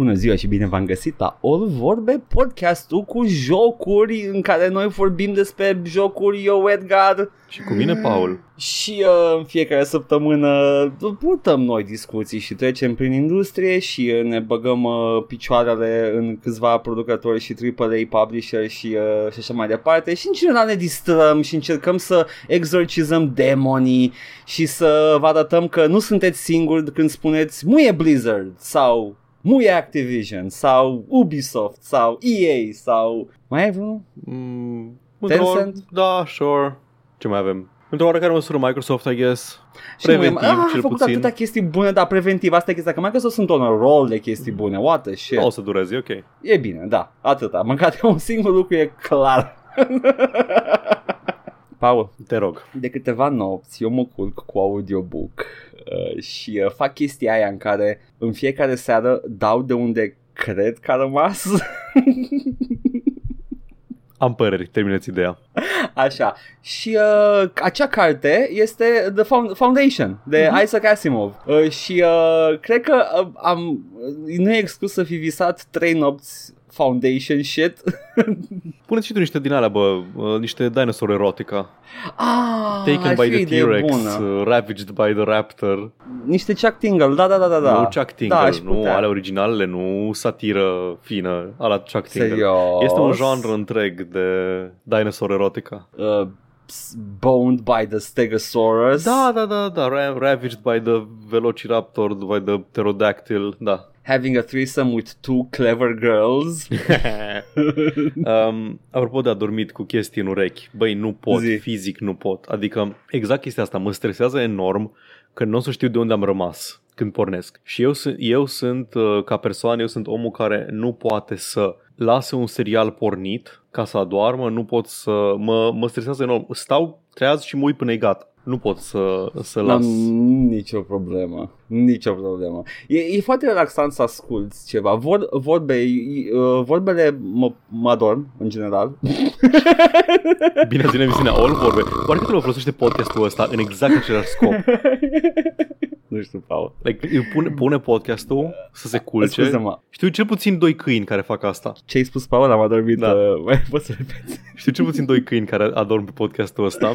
Bună ziua și bine v-am găsit la All Vorbe, podcastul cu jocuri în care noi vorbim despre jocuri, eu Edgar. Și cu mine, Paul. și uh, în fiecare săptămână purtăm noi discuții și trecem prin industrie și uh, ne băgăm uh, picioarele în câțiva producători și AAA publisher și, uh, și așa mai departe. Și în general ne distrăm și încercăm să exorcizăm demonii și să vă arătăm că nu sunteți singuri când spuneți muie Blizzard sau muie Activision sau Ubisoft sau EA sau mai ai vreunul? Mm, într-o or- Tencent? Da, sure. Ce mai avem? Într-o oarecare măsură Microsoft, I guess. Și nu Preventiv, mai- ah, cel a făcut puțin. atâtea chestii bune, dar preventiv, asta e chestia, că Microsoft sunt on a roll de chestii bune, what the shit. Nu o să dureze, ok. E bine, da, atâta, măcar că un singur lucru e clar. Paul, Te rog. de câteva nopți eu mă culc cu audiobook uh, și uh, fac chestia aia în care în fiecare seară dau de unde cred că a rămas Am păreri, terminați ideea. Așa. Și uh, acea carte este The Found- Foundation de Mhm. Isaac Asimov. Uh, și uh, cred că uh, am nu e exclus să fi visat trei nopți Foundation shit. Puneți și tu niște din alea, bă, uh, niște dinosaur erotica. ah, Taken ar by fi o the idee T-Rex, bună. uh, ravaged by the Raptor. Niște Chuck Tingle, da, da, da, da. da. Nu Chuck Tingle, da, aș nu putea. ale originalele, nu satiră fină, ala Chuck Tingle. Serios. Este un genre întreg de dinosaur erotica. Uh, s- boned by the Stegosaurus. Da, da, da, da, Ra- ravaged by the Velociraptor, by the Pterodactyl, da. Having a threesome with two clever girls. um, apropo de adormit cu chestii în urechi, băi, nu pot, Zi. fizic nu pot. Adică exact chestia asta mă stresează enorm că nu o să știu de unde am rămas când pornesc. Și eu, sunt- eu sunt, uh, ca persoană, eu sunt omul care nu poate să lase un serial pornit ca să adoarmă, nu pot să... Mă, mă stresează enorm. Stau treaz și mă uit până e gata. Nu pot să, să las. N-am nicio problemă. Nicio problemă. E, e foarte relaxant să asculti ceva. Vor, vorbe, uh, vorbele mă, mă adorm, în general. Bine ați venit emisiunea All Vorbe. Oare cât lumea folosește podcastul ăsta în exact același scop? nu știu, Paul. Like, îi pune, pune podcastul să se culce. Scuze-mă. Știu cel puțin doi câini care fac asta. Ce ai spus, Paul? Am adormit. Da. Uh, mai poți să repeți? Știu cel puțin doi câini care adorm pe podcastul ăsta.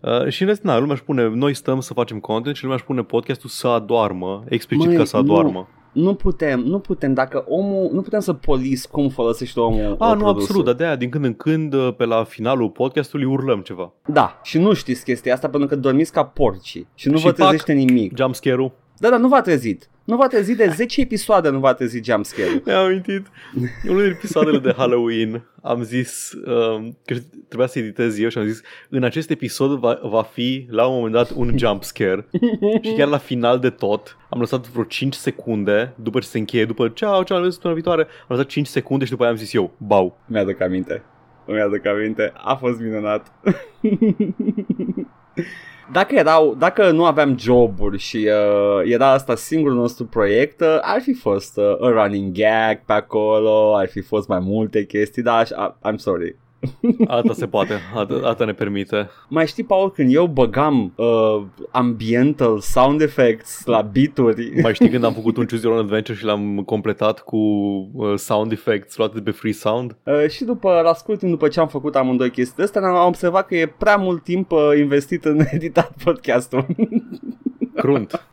Uh, și în rest, na, lumea își pune, noi stăm să facem content și lumea își pune podcastul să adoarmă, explicit Măi, ca să nu. adoarmă. Nu putem, nu putem. Dacă omul, nu putem să polis cum folosește omul Ah, uh, nu, produsul. absolut, dar de-aia din când în când, uh, pe la finalul podcastului, urlăm ceva. Da, și nu știți chestia asta pentru că dormiți ca porci și nu Și vă pac. trezește nimic. Jumpscare-ul. Da, da, nu v-a trezit. Nu v-a trezit de 10 episoade, nu v-a trezit jumpscare-ul. Mi-am amintit. Unul din episoadele de Halloween am zis um, că trebuia să editez eu și am zis în acest episod va, va fi la un moment dat un jump scare și chiar la final de tot am lăsat vreo 5 secunde după ce se încheie, după ceau, ceau, la săptămâna viitoare, am lăsat 5 secunde și după aia am zis eu, bau. Mi-aduc aminte. Mi-aduc aminte. A fost minunat. dacă, erau, dacă nu aveam joburi și uh, era asta singurul nostru proiect, uh, ar fi fost uh, a running gag pe acolo, ar fi fost mai multe chestii, dar aș, a, I'm sorry. Asta se poate, asta, asta ne permite. Mai știi, Paul, când eu băgam uh, ambiental sound effects la beaturi Mai știi când am făcut un Choose Your Own Adventure și l-am completat cu uh, sound effects luate de pe Free Sound? Uh, și după, la scurt timp după ce am făcut amândoi chestii astea, am observat că e prea mult timp uh, investit în editat podcastul. Crunt.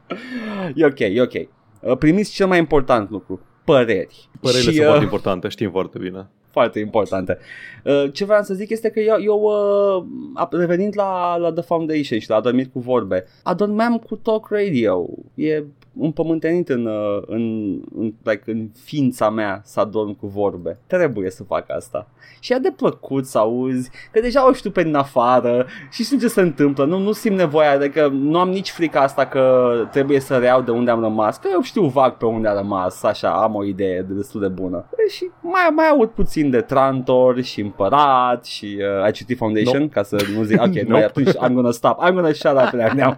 e ok, e ok. Uh, primiți cel mai important lucru, păreri. Părerile și, sunt uh, foarte importante, știm foarte bine. Foarte importante. Uh, ce vreau să zic este că eu, eu uh, a- revenind la, la The Foundation și la Adormit cu vorbe, adormeam cu Talk Radio. E împământenit în, uh, în, în, like, în ființa mea să adorm cu vorbe. Trebuie să fac asta. Și e de plăcut să auzi că deja o știu pe din afară și știu ce se întâmplă. Nu, nu simt nevoia, adică nu am nici frica asta că trebuie să reau de unde am rămas. Că eu știu vag pe unde a rămas, așa, am o idee de destul de bună. E, Și mai, mai aud puțin de Trantor și Împărat și uh, ai citit Foundation Nope. ca să nu zic, ok, Nope. noi atunci I'm gonna stop, I'm gonna shut up right now.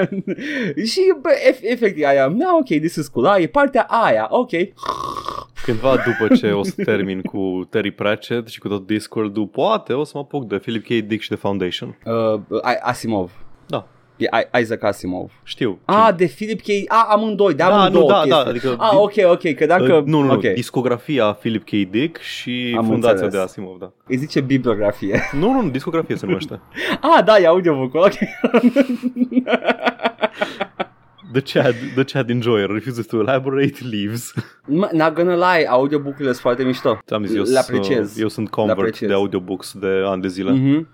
și bă, ef- efectiv aia, no, ok, this is cool, ah, e partea aia, ok. Cândva după ce o să termin cu Terry Pratchett și cu tot Discord-ul, poate o să mă apuc de Philip K. Dick și de Foundation. Uh, ai- Asimov. Da. E I- Isaac Asimov. Știu. Ah, de Philip K. Ah, amândoi, de Da, amândouă nu, da, chestii. da, adică- Ah, ok, ok, credeam că... Uh, nu, nu, nu, ok, discografia Philip K. Dick și Am fundația înțeles. de Asimov, da. îi zice bibliografie. Nu, nu, nu, discografie se numește. ah, da, e audiobook ok. The Chad, the Chad Enjoyer refuses to elaborate, leaves. Mă, Not gonna lie, audiobook-urile sunt foarte mișto. Ți-am zis, eu, Le apreciez. eu sunt Le convert apreciez. de audiobooks de ani de zile. Mhm.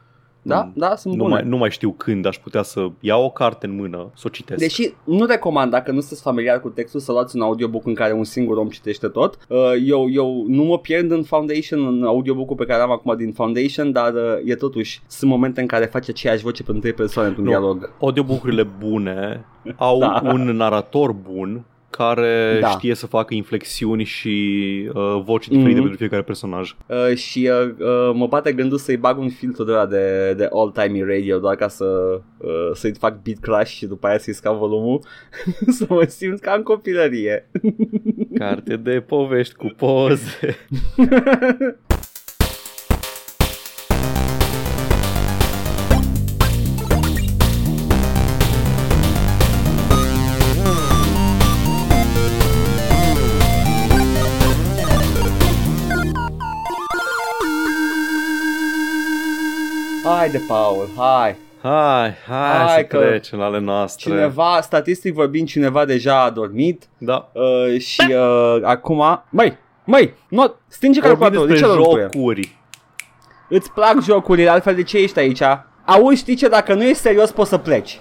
Da, Mm. da, sunt Nu bune. mai, nu mai știu când aș putea să iau o carte în mână, să o citesc. Deși nu recomand, dacă nu sunteți familiar cu textul, să luați un audiobook în care un singur om citește tot. Uh, Eu, eu nu mă pierd în Foundation, în audiobook-ul pe care am acum din Foundation, dar uh, e totuși, sunt momente în care face aceeași voce pentru trei persoane într-un Nu. dialog. Audiobook-urile bune au Da. un narator bun care Da. știe să facă inflexiuni și uh, voci diferite Mhm. pentru fiecare personaj. Uh, și uh, uh, mă bate gândul să-i bag un filtru de ăla de, de all-time radio doar ca să, uh, să-i fac beat crash și după aia să-i scap volumul să mă simt ca în copilărie. Carte de povești cu poze. Haide, Paul, hai! Hai, hai, Hai să că trecem la ale noastre. Cineva, statistic vorbind, cineva deja a dormit Da. uh, și uh, acum... Măi, măi, nu, stinge Vorbim calculatorul, de despre ce jocuri? jocuri. Îți plac jocurile, altfel de ce ești aici? Auzi, știi ce, dacă nu ești serios poți să pleci.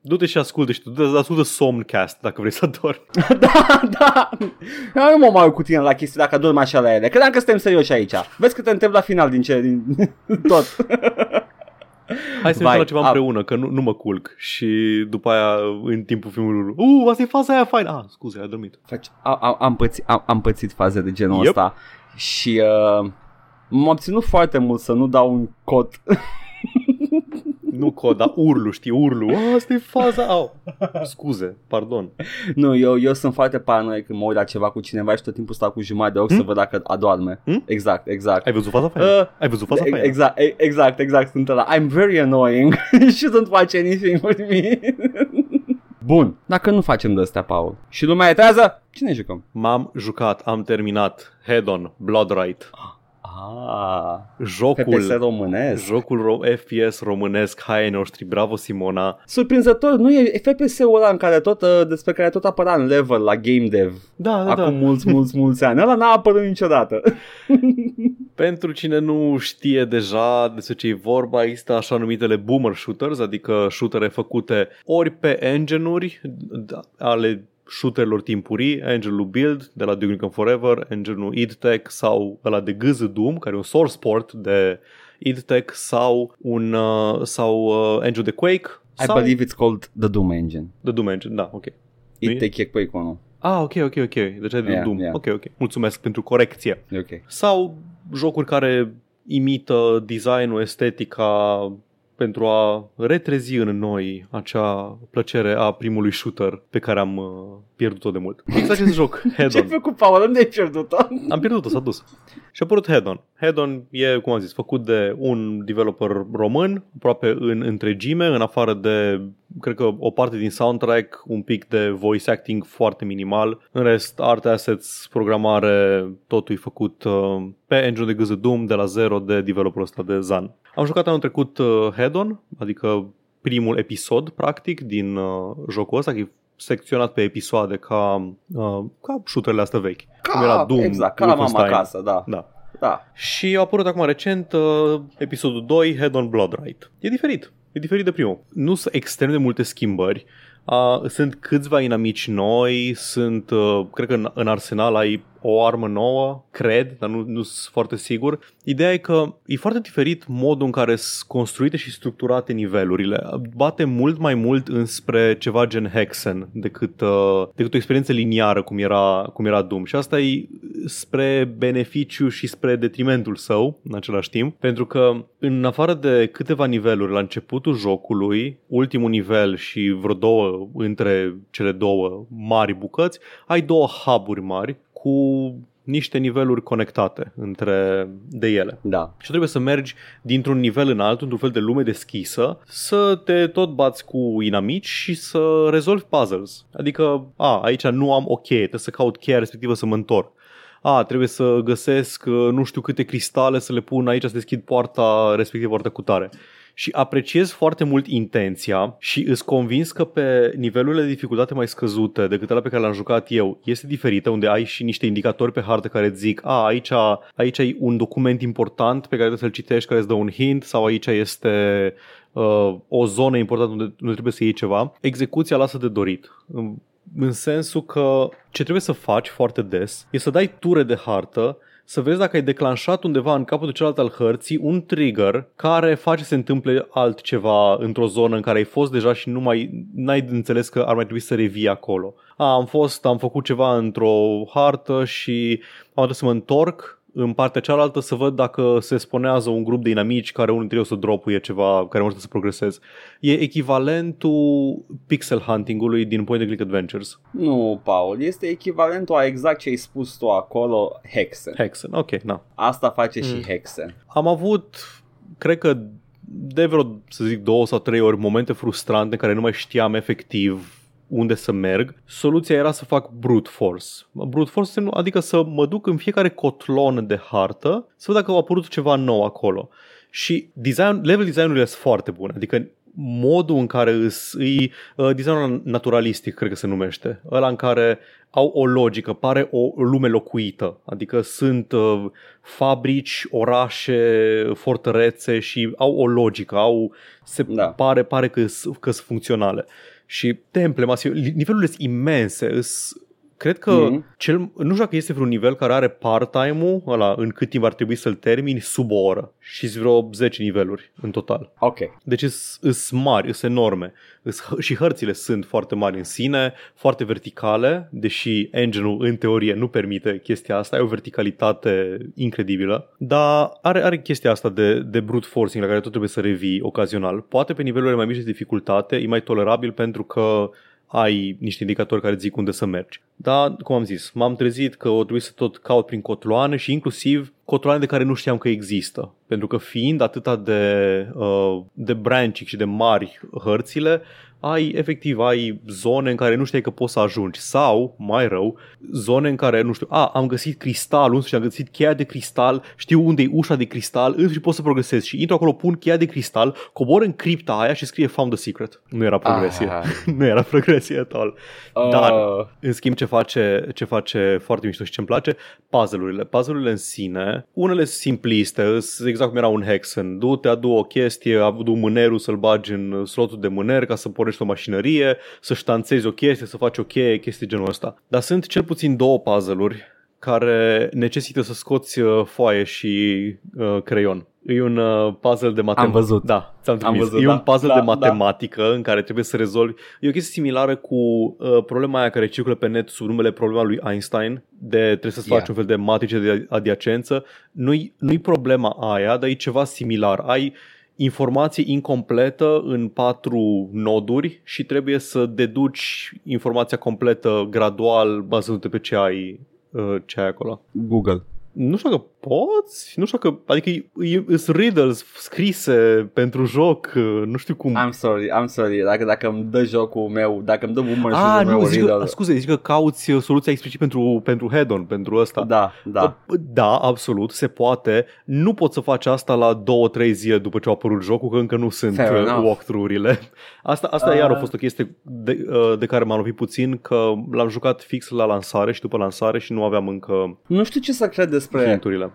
Du-te și ascultă și tu, du-te- ascultă Somncast dacă vrei să dormi. da, da. Eu nu mă mai uit cu tine la chestii dacă dormi așa la ele. Credeam că suntem serioși aici. Vezi că te întreb la final din ce, din tot. Hai să ne Vai, la ceva a- împreună, că nu, nu mă culc. Și după aia, în timpul filmului, uh, asta e faza aia faină. Ah, scuze, ai dormit. Faci, am, am, am, pățit, am, am pățit faze de genul Yep. ăsta și uh, m-a obținut foarte mult să nu dau un cod. Nu cod, dar urlu, știi, urlu. Ah, asta e faza. Au. Scuze, pardon. nu, eu, eu sunt foarte paranoic când mă uit la ceva cu cineva și tot timpul stau cu jumătate de ochi să Hmm? văd dacă adorme. Hmm? Exact, exact. Ai văzut faza faină? Uh, Ai văzut faza faină? Exact, e- exact, exact, sunt ăla. I'm very annoying. Shouldn't watch anything with me. Bun, dacă nu facem de astea, Paul, și lumea e trează, cine jucăm? M-am jucat, am terminat Head-on, Blood Right. Ah, Jocul, PPS românesc. jocul ro- FPS românesc, hai ai noștri, bravo Simona. Surprinzător, nu e FPS-ul ăla în care tot, uh, despre care tot apăra în level la Game Dev Da, da, acum da. mulți, mulți, mulți ani. Ăla n-a apărut niciodată. Pentru cine nu știe deja despre ce e vorba, există așa numitele boomer shooters, adică shootere făcute ori pe engine-uri da, ale shooterilor timpurii, engine-ul Build de la Duke Nukem Forever, engine-ul id Tech sau ăla de GZ Doom, care e un source port de id Tech sau un uh, sau uh, engine de Quake I sau believe it's called the Doom Engine. de Doom Engine, da, ok. Nu e? It take Quake 1. Ah, ok, ok, ok. Deci ai de Yeah, Doom. yeah. Ok, ok. Mulțumesc pentru corecție. E ok. Sau jocuri care imită designul, estetica pentru a retrezi în noi acea plăcere a primului shooter pe care am uh, pierdut-o de mult. Exact acest joc, Ce ai Head-On. făcut, Paul? Unde ai pierdut-o? Am pierdut-o, s-a dus. Și a apărut Head-On. Head-On e, cum am zis, făcut de un developer român, aproape în întregime, în afară de, cred că o parte din soundtrack, un pic de voice acting foarte minimal. În rest, art assets, programare, totul e făcut uh, pe engine de GZ Doom de la zero de developerul ăsta de Zan. Am jucat anul trecut uh, Head-On, adică primul episod, practic, din uh, jocul ăsta, că e secționat pe episoade ca, uh, ca shooterele astea vechi. Cum era Doom, exact, ca la mama Wolfenstein. acasă, da. Da. da. Și a apărut acum recent uh, episodul 2, Head on Blood Right. E diferit. E diferit de primul. Nu sunt extrem de multe schimbări. Uh, sunt câțiva inamici noi, sunt, uh, cred că în, în arsenal ai o armă nouă, cred, dar nu, nu sunt foarte sigur. Ideea e că e foarte diferit modul în care sunt construite și structurate nivelurile. Bate mult mai mult înspre ceva gen Hexen decât, uh, decât o experiență liniară cum era, cum era Doom. Și asta e spre beneficiu și spre detrimentul său în același timp, pentru că în afară de câteva niveluri la începutul jocului, ultimul nivel și vreo două între cele două mari bucăți, ai două hub-uri mari cu niște niveluri conectate între de ele. Da. Și trebuie să mergi dintr-un nivel în altul, într-un fel de lume deschisă, să te tot bați cu inamici și să rezolvi puzzles. Adică, a, aici nu am o cheie, trebuie să caut cheia respectivă să mă întorc. A, trebuie să găsesc uh, nu știu câte cristale să le pun aici să deschid poarta respectiv poarta cu tare și apreciez foarte mult intenția și îs convins că pe nivelurile de dificultate mai scăzute decât alea pe care le-am jucat eu este diferită, unde ai și niște indicatori pe hartă care îți zic, a, aici, aici ai un document important pe care trebuie să-l citești care îți dă un hint sau aici este uh, o zonă importantă unde, unde trebuie să iei ceva. Execuția lasă de dorit în sensul că ce trebuie să faci foarte des e să dai ture de hartă să vezi dacă ai declanșat undeva în capătul celălalt al hărții un trigger care face să se întâmple altceva într-o zonă în care ai fost deja și nu mai n-ai înțeles că ar mai trebui să revii acolo. A, am fost, am făcut ceva într-o hartă și am trebuit să mă întorc în partea cealaltă să văd dacă se spunează un grup de inamici care unul dintre ei o să dropuie ceva care mă să progresez. E echivalentul pixel hunting-ului din Point and Click Adventures. Nu, Paul, este echivalentul a exact ce ai spus tu acolo, Hexen. Hexen, ok, na. Asta face mm. și Hexen. Am avut, cred că de vreo, să zic, două sau trei ori momente frustrante în care nu mai știam efectiv unde să merg, soluția era să fac brute force. Brute force adică să mă duc în fiecare cotlon de hartă să văd dacă a apărut ceva nou acolo. Și design, level design-urile sunt foarte bune, adică modul în care îs, îi uh, designul naturalistic, cred că se numește, ăla în care au o logică, pare o lume locuită, adică sunt uh, fabrici, orașe, fortărețe și au o logică, au, se da. pare, pare că sunt funcționale. Și temple masive, nivelurile sunt imense, îs, Cred că mm-hmm. cel, nu știu dacă este vreun nivel care are part-time-ul ăla în cât timp ar trebui să-l termini sub o oră și vreo 10 niveluri în total. Ok. Deci sunt mari, sunt enorme. Și hărțile sunt foarte mari în sine, foarte verticale, deși engine-ul în teorie nu permite chestia asta, e o verticalitate incredibilă, dar are, are chestia asta de, de brute forcing la care tot trebuie să revii ocazional. Poate pe nivelurile mai mici de dificultate e mai tolerabil pentru că ai niște indicatori care zic unde să mergi. Dar, cum am zis, m-am trezit că o trebuie să tot caut prin cotloane și inclusiv cotloane de care nu știam că există. Pentru că fiind atâta de, uh, de branching și de mari hărțile, ai efectiv ai zone în care nu știi că poți să ajungi sau, mai rău, zone în care, nu știu, a, am găsit cristalul și am găsit cheia de cristal, știu unde e ușa de cristal, și pot să progresez și intru acolo, pun cheia de cristal, cobor în cripta aia și scrie found the secret. Nu era progresie. Ah. nu era progresie at all. Uh. Dar, în schimb, ce face, ce face foarte mișto și ce-mi place, puzzle-urile. Puzzle-urile în sine, unele sunt simpliste, exact cum era un hexen. Du-te, adu o chestie, adu mânerul să-l bagi în slotul de mâner ca să pornești o mașinărie, să ștanțezi o chestie, să faci o cheie, chestii genul ăsta. Dar sunt cel puțin două puzzle-uri care necesită să scoți uh, foaie și uh, creion. E un uh, puzzle de matematică. Am văzut. Da, ți-am trimis. Am văzut, e da, un puzzle da, de matematică da. în care trebuie să rezolvi. E o chestie similară cu uh, problema aia care circulă pe net sub numele problema lui Einstein, de trebuie să-ți yeah. faci un fel de matrice de adiacență. Nu-i, nu-i problema aia, dar e ceva similar. Ai informație incompletă în patru noduri și trebuie să deduci informația completă gradual bazându-te pe ce ai, uh, ce ai acolo. Google nu știu că poți, nu știu că, adică sunt riddles scrise pentru joc, nu știu cum. I'm sorry, I'm sorry, dacă, dacă îmi dă jocul meu, dacă îmi dă boomer ah, nu, meu zic riddle. Că, scuze, zic că cauți soluția explicit pentru, pentru head-on, pentru ăsta. Da, da. Da, absolut, se poate. Nu poți să faci asta la 2-3 zile după ce a apărut jocul, că încă nu sunt Fair uh, walkthrough-urile. Asta, asta uh... iar a fost o chestie de, uh, de care m-am lovit puțin, că l-am jucat fix la lansare și după lansare și nu aveam încă... Nu știu ce să cred despre hinturile.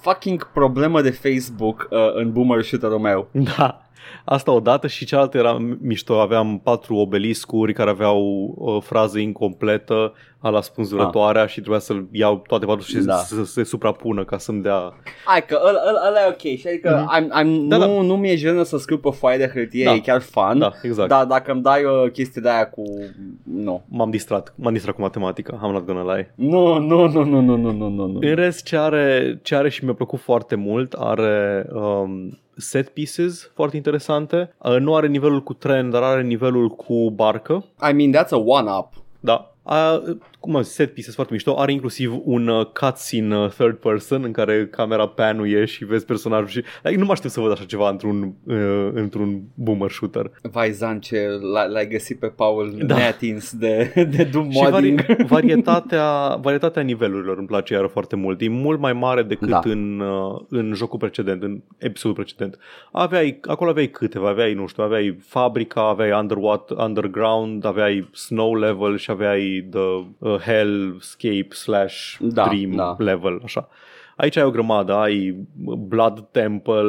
fucking problemă de Facebook uh, în boomer shooter-ul meu. Da. Asta odată și cealaltă era mișto. Aveam patru obeliscuri care aveau o frază incompletă a la spânzurătoarea ah. și trebuia să-l iau toate patru și da. să, să se suprapună ca să-mi dea... Hai că ăla, ăla e ok și adică mm-hmm. I'm, I'm, da, nu, da. nu mi-e jenă să scriu pe foaie de hârtie, da. e chiar fun, da, exact. dar dacă îmi dai o chestie de aia cu... Nu. M-am distrat, m-am distrat cu matematica, am not gonna lie. Nu, nu, nu, nu, nu, nu, nu, nu. În rest, ce are, ce are și mi-a plăcut foarte mult, are... Um, set pieces foarte interesante. Uh, nu are nivelul cu tren, dar are nivelul cu barcă. I mean, that's a one-up. Da. Uh, cum am zis, set pieces foarte mișto. Are inclusiv un uh, cutscene uh, third person în care camera panuie și vezi personajul și like, nu mă aștept să văd așa ceva într-un, uh, într-un boomer shooter. Vai, Zan, ce l- l-ai găsit pe Paul Da. da. neatins de, de Doom Și modding. vari, varietatea, varietatea nivelurilor îmi place iar foarte mult. E mult mai mare decât Da. în, uh, în jocul precedent, în episodul precedent. Aveai, acolo aveai câteva, aveai, nu știu, aveai fabrica, aveai underwater, underground, aveai snow level și aveai the uh, hellscape slash Da, dream da. level, așa. Aici ai o grămadă, ai Blood Temple,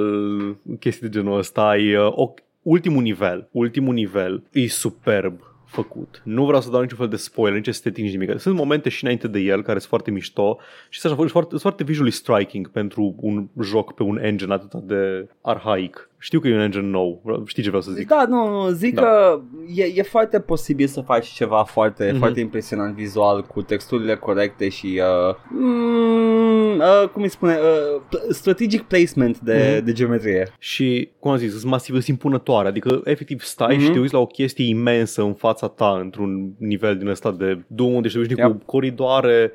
chestii de genul ăsta, ai uh, o, ultimul nivel, ultimul nivel e superb făcut. Nu vreau să dau niciun fel de spoiler, nici estetic, nici nimic. Sunt momente și înainte de el care sunt foarte mișto și sunt foarte, sunt foarte visually striking pentru un joc pe un engine atât de arhaic. Știu că e un engine nou, știi ce vreau să zic. Da, nu, nu, zic Da. da. că e, e foarte posibil să faci ceva foarte, Mhm. mm-hmm. foarte impresionant vizual cu texturile corecte și uh, mm, uh, cum îi spune, uh, p- strategic placement de, Mhm. mm-hmm. de geometrie. Și, cum am zis, sunt masiv, sunt impunătoare. Adică, efectiv, stai mm-hmm. și Mhm. te uiți la o chestie imensă în fața ta, într-un nivel din ăsta de Doom, unde știi Yep. cu coridoare.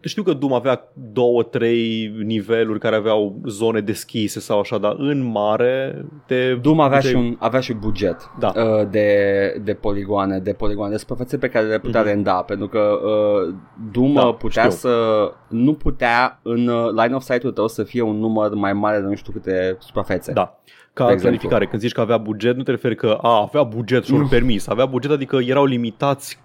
Știu că Doom avea două, trei niveluri care aveau zone deschise sau așa, dar în mare te... Doom avea, te... și un, avea și un buget Da. uh, de, de poligoane, de poligoane, de suprafețe pe care le putea Mhm. mm-hmm. renda, pentru că uh, Doom Da, da, putea știu. să, nu putea în uh, line of sight-ul tău să fie un număr mai mare de nu știu câte suprafețe. Da. Ca De exemplu. clarificare, când zici că avea buget, nu te referi că a, avea buget și ori permis. Avea buget, adică erau limitați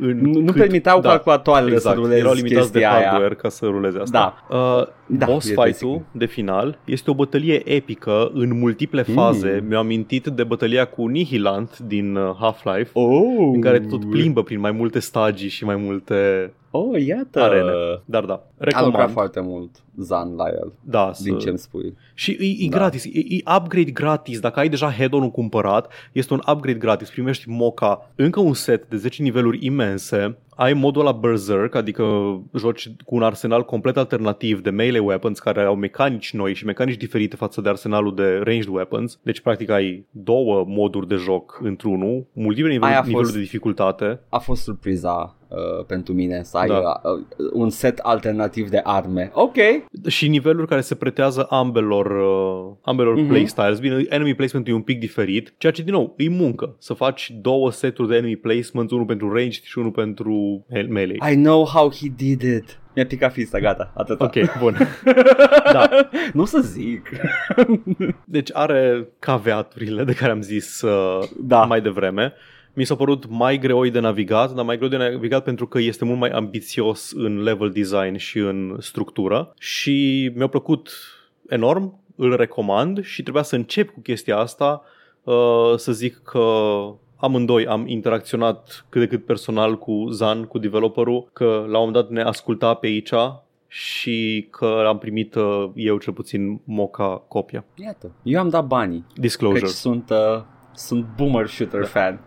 în Nu, nu cât- permiteau da, calculatoarele exact, să rulezi erau limitați de chestia aia. hardware ca să ruleze asta. Da. Uh, Da, boss e fight-ul basic. de final este o bătălie epică în multiple faze. Mm. Mi-am amintit de bătălia cu Nihilant din uh, Half-Life, Oh. în care tot plimbă prin mai multe stagii și mai multe Oh, iată. arene. Dar da, A lucrat recomand. foarte mult Zan la el, Da, din să... ce îmi spui. Și e, e Da. gratis, e, e upgrade gratis. Dacă ai deja head-on-ul cumpărat, este un upgrade gratis. Primești moca încă un set de 10 niveluri imense. Ai modul la Berserk, adică joci cu un arsenal complet alternativ de melee weapons care au mecanici noi și mecanici diferite față de arsenalul de ranged weapons. Deci, practic, ai două moduri de joc într-unul, multiple nivel, Aia a fost- niveluri de dificultate. A fost surpriza uh, pentru mine să ai Da. uh, un set alternativ de arme. Ok. și niveluri care se pretează ambelor, uh, ambelor Mhm. mm-hmm. playstyles. Bine, enemy placement e un pic diferit, ceea ce, din nou, e muncă. Să faci două seturi de enemy placement, unul pentru ranged și unul pentru he- melee. I know how he did it. Mi-a picat fista, gata, atâta. Ok, bun. da. nu să zic. Deci are caveaturile de care am zis uh, Da. mai devreme. Mi s-a părut mai greoi de navigat, dar mai greu de navigat pentru că este mult mai ambițios în level design și în structură și mi-a plăcut enorm, îl recomand și trebuia să încep cu chestia asta uh, să zic că amândoi am interacționat cât de cât personal cu Zan, cu developerul, că la un moment dat ne asculta pe aici și că am primit uh, eu cel puțin moca copia. Iată. Eu am dat banii. Disclosure. Căci sunt, uh, sunt boomer shooter fan.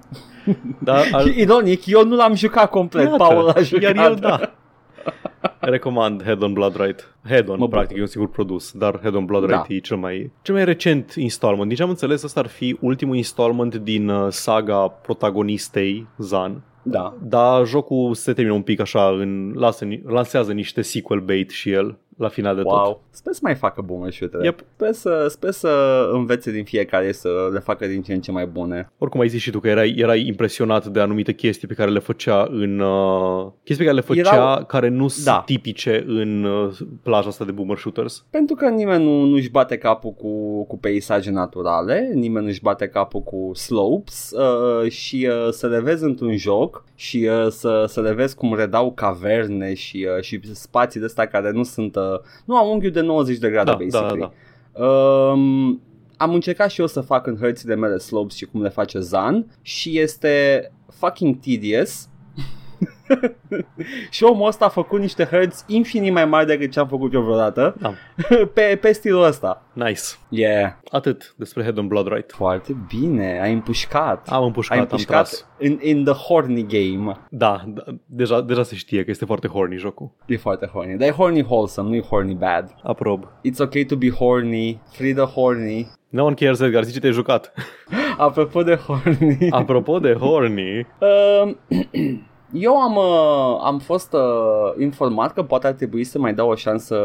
Da, al... Ironic, eu nu l-am jucat complet, Iată, Paul a jucat. Iar eu da. Recomand Head on Blood Right. Head on, Mă practic, bucur. e un singur produs, dar Head on Blood Da. Right e cel mai, cel mai recent installment. Din ce am înțeles, ăsta ar fi ultimul installment din uh, saga protagonistei Zan. Da. Dar jocul se termină un pic așa, în, lasă, ni- lansează niște sequel bait și el la final de tot. Wow. Sper să mai facă boomer shooter. Yep. Sper, să, sper să învețe din fiecare să le facă din ce în ce mai bune. Oricum ai zis și tu că erai, erai impresionat de anumite chestii pe care le făcea în... Uh, chestii pe care le făcea Erau- care nu sunt Da. tipice în uh, plaja asta de boomer shooters. Pentru că nimeni nu, nu-și bate capul cu, cu peisaje naturale, nimeni nu-și bate capul cu slopes uh, și uh, să le vezi într-un joc și uh, să, să le vezi cum redau caverne și, uh, și spații de astea care nu sunt, uh, nu au unghiul de 90 de grade, Da, basically. da, da. Um, am încercat și eu să fac în hărțile mele slopes și cum le face Zan și este fucking tedious. și omul ăsta a făcut niște hărți infinit mai mari decât ce am făcut eu vreodată Da. pe, pe stilul ăsta. Nice. Yeah. Atât despre Head on Blood Right. Foarte bine, ai împușcat. Am ai împușcat, am împușcat tras. in, in the horny game. Da, da, deja, deja se știe că este foarte horny jocul. E foarte horny. Dar e horny wholesome, nu e horny bad. Aprob. It's okay to be horny, free the horny. No one cares, Edgar, zici ce te-ai jucat. Apropo de horny. Apropo de horny, Um, eu am, uh, am fost uh, informat că poate ar trebui să mai dau o șansă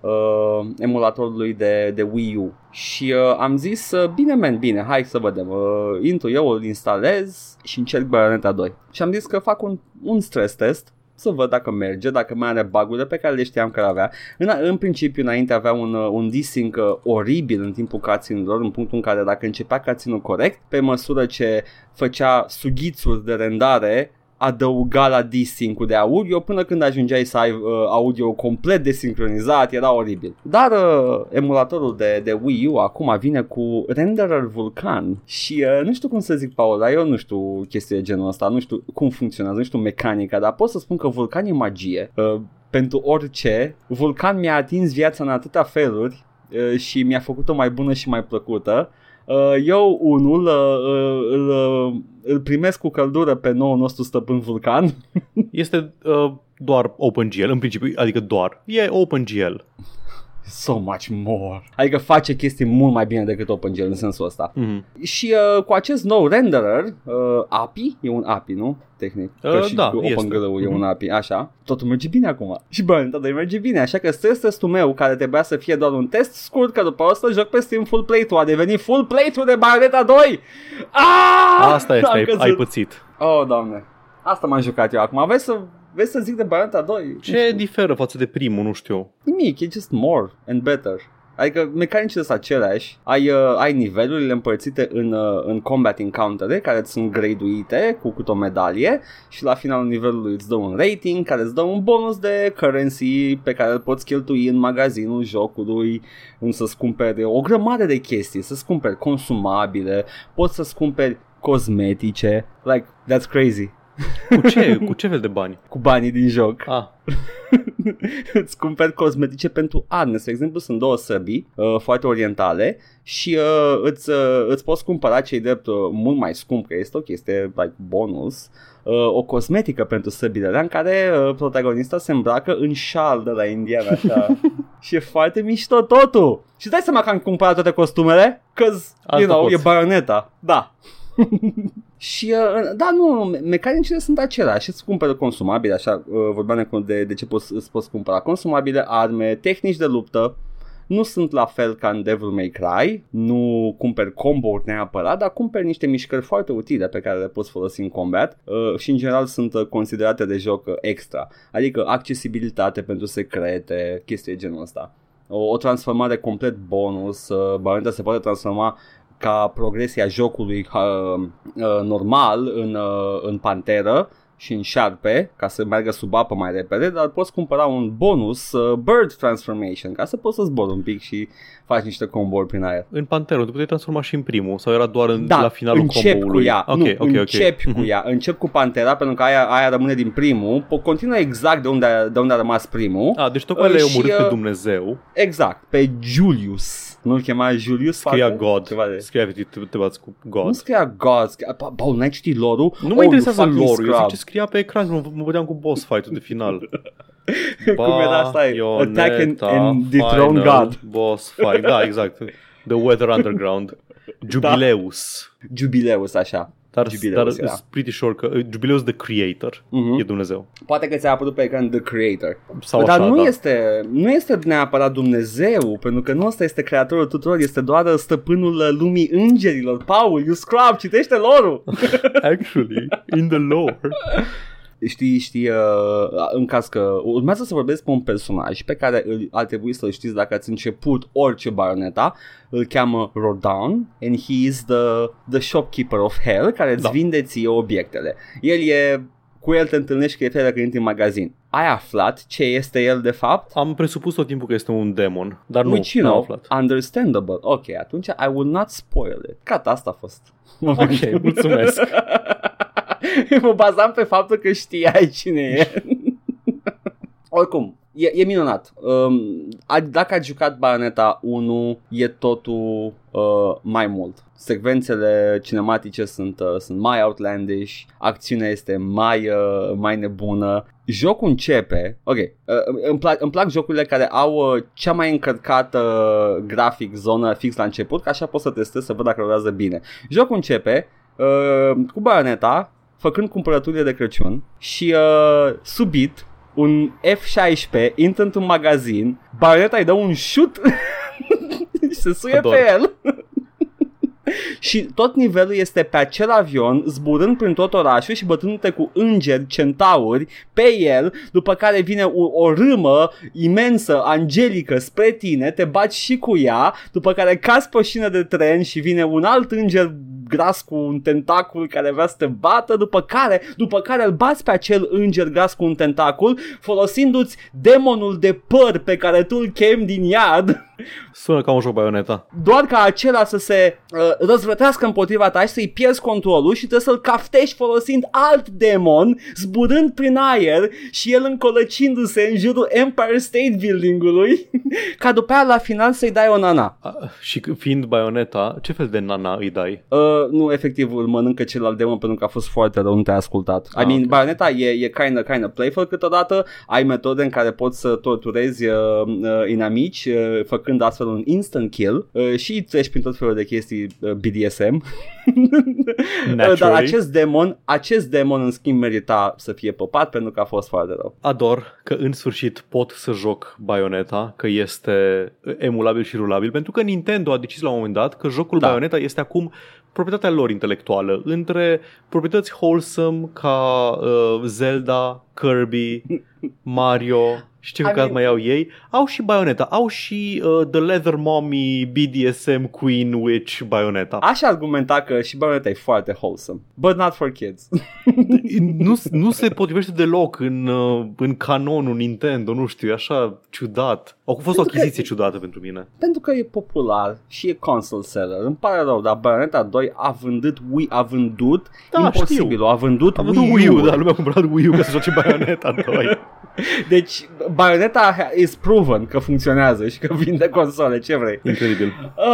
uh, emulatorului de, de Wii U. Și uh, am zis, uh, bine men, bine, hai să vedem, uh, intru eu, îl instalez și încerc Bayonetta 2 și am zis că fac un, un stress test să văd dacă merge, dacă mai are bagurile pe care le știam că avea. În, în principiu, înainte avea un, uh, un desync uh, oribil în timpul cutscene-urilor, în punctul în care dacă începea cutscene corect, pe măsură ce făcea sughițuri de rendare, adăuga la desync de audio până când ajungeai să ai uh, audio complet desincronizat, era oribil. Dar uh, emulatorul de, de Wii U acum vine cu renderer Vulkan și uh, nu știu cum să zic, Paul, dar eu nu știu chestii de genul ăsta, nu știu cum funcționează, nu știu mecanica, dar pot să spun că Vulkan e magie. Uh, pentru orice, Vulcan mi-a atins viața în atâtea feluri uh, și mi-a făcut-o mai bună și mai plăcută Uh, eu unul uh, uh, îl, îl primesc cu căldură pe nou nostru stăpân Vulcan. Este uh, doar OpenGL în principiu, adică doar. E OpenGL so much more. Adică face chestii mult mai bine decât OpenGL în sensul ăsta. Mm-hmm. Și uh, cu acest nou renderer, uh, API, e un API, nu? Tehnic. Că Uh, și da, cu este. OpenGL-ul e Mhm. un API, așa. Totul merge bine acum. Și bă, da, merge bine. Așa că stres testul meu, care trebuia să fie doar un test scurt, că după asta joc pe Steam full play-ul, a devenit full play-ul de Bayonetta 2! Ah! Asta este, Am ai, căzut. ai pățit. Oh, doamne. Asta m-am jucat eu acum. Vrei să, vrei să zic de Bayonetta 2? Ce diferă față de primul, nu știu. Nimic, e just more and better. Adică mecanicile sunt aceleași, ai, uh, ai nivelurile împărțite în, uh, în combat encountere care îți sunt graduite cu câte o medalie și la finalul nivelului îți dă un rating care îți dă un bonus de currency pe care îl poți cheltui în magazinul jocului, în să-ți cumperi o grămadă de chestii, să-ți cumperi consumabile, poți să-ți cumperi cosmetice, like, that's crazy, Cu ce, cu ce fel de bani? cu banii din joc. Ah, îți cumperi cosmetice pentru arme. Spre exemplu, sunt două săbii uh, foarte orientale și uh, îți, uh, îți poți cumpăra cei drept uh, mult mai scump, că este o chestie like bonus, uh, o cosmetică pentru săbile alea în care uh, protagonista se îmbracă în șal de la Indiana așa. și e foarte mișto totul. Și dai seama că am cumpărat toate costumele? Cause, you Asta know, poți. e baioneta. Da. Și, uh, da, nu, me- mecanicile sunt aceleași. Îți cumpără consumabile, așa, uh, vorbeam de, de, de ce poți, îți poți cumpăra consumabile, arme, tehnici de luptă. Nu sunt la fel ca în Devil May Cry, nu cumperi combo neapărat, dar cumperi niște mișcări foarte utile pe care le poți folosi în combat uh, și în general sunt uh, considerate de joc uh, extra, adică accesibilitate pentru secrete, chestii de genul ăsta. O, o transformare complet bonus, uh, Bayonetta se poate transforma ca progresia jocului uh, uh, normal în, uh, în panteră și în șarpe ca să meargă sub apă mai repede, dar poți cumpăra un bonus uh, bird transformation ca să poți să zbori un pic și faci niște combo prin aer. în Pantera, tu puteai transforma și în primul sau era doar în, Da, la finalul încep combo-ului? cu ea, Ok, nu, ok, ok. încep cu ea, încep cu Pantera pentru că aia, aia rămâne din primul, po- continuă exact de unde, a- de unde a rămas primul, A, deci tocmai Uh, le-ai și, omorât pe uh, Dumnezeu, exact, pe Julius, nu-l chema Julius? scria parcă? God, Ceva de... scria te, te, te bați cu God. Nu scria God, scria... Pa, Paul, n-ai citit lore-ul? Nu mă Oh, interesează you fucking lore eu zic scrub. ce scria pe ecran, mă, mă vedeam cu boss fight-ul de final. Cum era asta? Attack and, Bayonetta and dethrone final God. Boss fight, da, exact. The Weather Underground. Jubileus. Jubileus, așa. Dar, Jubileus dar era. sunt pretty sure că uh, Jubileus the Creator Mhm. e Dumnezeu. Poate că ți-a apărut pe ecran The Creator. Sau Dar așa, nu, da. este, nu este neapărat Dumnezeu, pentru că nu ăsta este creatorul tuturor, este doar stăpânul lumii îngerilor. Paul, you scrub, citește lore Actually, in the lore. Știi, știi, uh, în caz că urmează să vorbesc pe un personaj pe care îl, ar trebui să-l știți dacă ați început orice Bayonetta, îl cheamă Rodan and he is the, the shopkeeper of hell care îți Da. vinde ție obiectele. El e, cu el te întâlnești că e fiecare când intri în magazin. Ai aflat ce este el de fapt? Am presupus tot timpul că este un demon, dar nu, Which, you n-am know, aflat. understandable. Ok, atunci I will not spoil it. Gata, asta a fost. Ok, mulțumesc. mă bazam pe faptul că știai cine e. Oricum, e, e minunat. Um, a, dacă ați jucat Bayonetta 1, e totul uh, mai mult. Secvențele cinematice sunt, uh, sunt mai outlandish, acțiunea este mai, uh, mai nebună. Jocul începe, ok, uh, îmi, plac, îmi plac jocurile care au uh, cea mai încărcată grafic zonă fix la început, că așa pot să testez să văd dacă rulează bine. Jocul începe uh, cu Bayonetta făcând cumpărăturile de Crăciun și uh, subit un F-16 intră într-un magazin, Bayonetta îi dă un shoot și se suie Ador. pe el. și tot nivelul este pe acel avion, zburând prin tot orașul și bătându-te cu îngeri, centauri pe el, după care vine o, o râmă imensă, angelică, spre tine, te baci și cu ea, după care cazi pe o șină de tren și vine un alt înger gras cu un tentacul care vrea să te bată, după care, după care îl bați pe acel înger gras cu un tentacul, folosindu-ți demonul de păr pe care tu îl chemi din iad, Sună ca un joc Bayonetta. doar ca acela să se uh, răzvrătească împotriva ta și să-i pierzi controlul și trebuie să-l caftești folosind alt demon, zburând prin aer și el încolăcindu-se în jurul Empire State Building-ului, ca după aia la final să-i dai o nana. A, și c- fiind Bayonetta, ce fel de nana îi dai? Uh, nu, efectiv, îl mănâncă celălalt demon pentru că a fost foarte rău, nu te-a ascultat. I Ah, mean, ok. Bayonetta e, e kinda, kinda playful câteodată, ai metode în care poți să torturezi uh, uh, inamici, uh, făcând astfel un instant kill uh, și treci prin tot felul de chestii uh, BDSM. Uh, Dar Naturally. acest demon, acest demon în schimb merita să fie păpat pentru că a fost foarte rău. Ador că în sfârșit pot să joc Bayonetta, că este emulabil și rulabil, pentru că Nintendo a decis la un moment dat că jocul Da. Bayonetta este acum proprietatea lor intelectuală, între proprietăți wholesome ca uh, Zelda, Kirby, Mario și ce I căcat mean- mai au ei, au și Bayonetta, au și uh, The Leather Mommy, BDSM Queen Witch Bayonetta. Aș argumenta că și Bayonetta e foarte wholesome, but not for kids. nu, nu se potrivește deloc în, uh, în canonul Nintendo, nu știu, e așa ciudat. Au fost o Pentru că- achiziție ciudată pentru mine. Pentru că e popular și e console seller. Îmi pare rău, dar Bayonetta 2 a vândut Wii, a vândut Da, imposibil, știu. a vândut Am Wii, văzut Wii U, U. dar lumea a cumpărat Wii U ca să joace Bayonetta 2. Deci Bayonetta is proven că funcționează și că vinde console, ce vrei. Incredibil. Uh,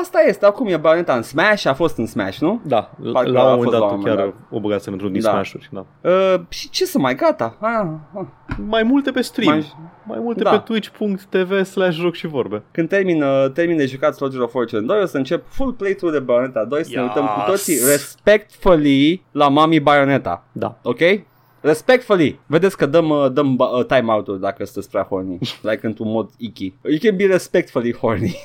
asta este, acum e Bayonetta în Smash, a fost în Smash, nu? Da, la, Parcă la a un moment fost la dat un chiar moment o băgați într-un din Da. Smash-uri. Da. Uh, și ce să mai, gata. Ah, ah. Mai multe pe stream. Mai, Mai- mai multe Da. pe twitch.tv slash joc și vorbe. Când termin, uh, termin de jucat Soldier of Fortune 2, o să încep full playthrough de Bayonetta 2, să ne Yes. uităm cu toții respectfully la Mami Bayonetta. Da. Ok? Respectfully. Vedeți că dăm, uh, dăm uh, time-out-uri dacă sunteți prea horny. like într-un mod icky. You can be respectfully horny.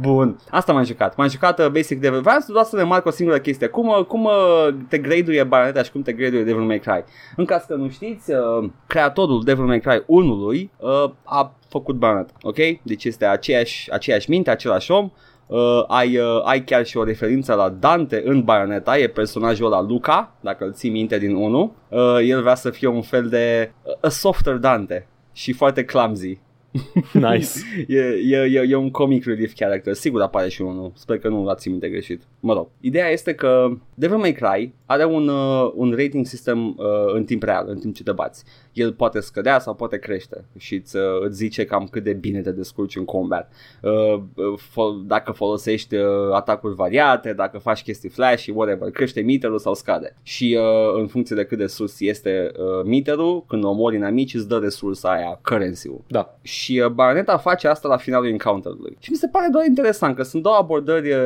Bun, asta m-am jucat. M-am jucat uh, Basic Devil. Vreau să doar să remarc o singură chestie. Cum, uh, cum uh, te grade-uie Bayonetta și cum te grade-uie Devil May Cry. În caz că nu știți, uh, creatorul Devil May Cry 1-ului uh, a făcut Bayonetta. Ok? Deci este aceeași, aceeași minte, același om. Uh, ai, uh, ai chiar și o referință la Dante în Bayonetta, e personajul ăla Luca, dacă îl ții minte din 1. Uh, el vrea să fie un fel de uh, a softer Dante și foarte clumsy. Nice. E, e, e, e un comic relief character, sigur apare și unul, sper că nu l-ați minte greșit. Mă rog, ideea este că Devil May Cry are un, uh, un rating system uh, în timp real, în timp ce te bați. El poate scădea sau poate crește și îți, uh, îți zice cam cât de bine te descurci în combat. Uh, uh, fol- dacă folosești uh, atacuri variate, dacă faci chestii flash, whatever, crește meterul sau scade. Și uh, în funcție de cât de sus este uh, meterul, când omori inamici îți dă resursa aia, currency-ul. Da. Și uh, Bayonetta face asta la finalul encounter-ului. Și mi se pare doar interesant că sunt două abordări uh,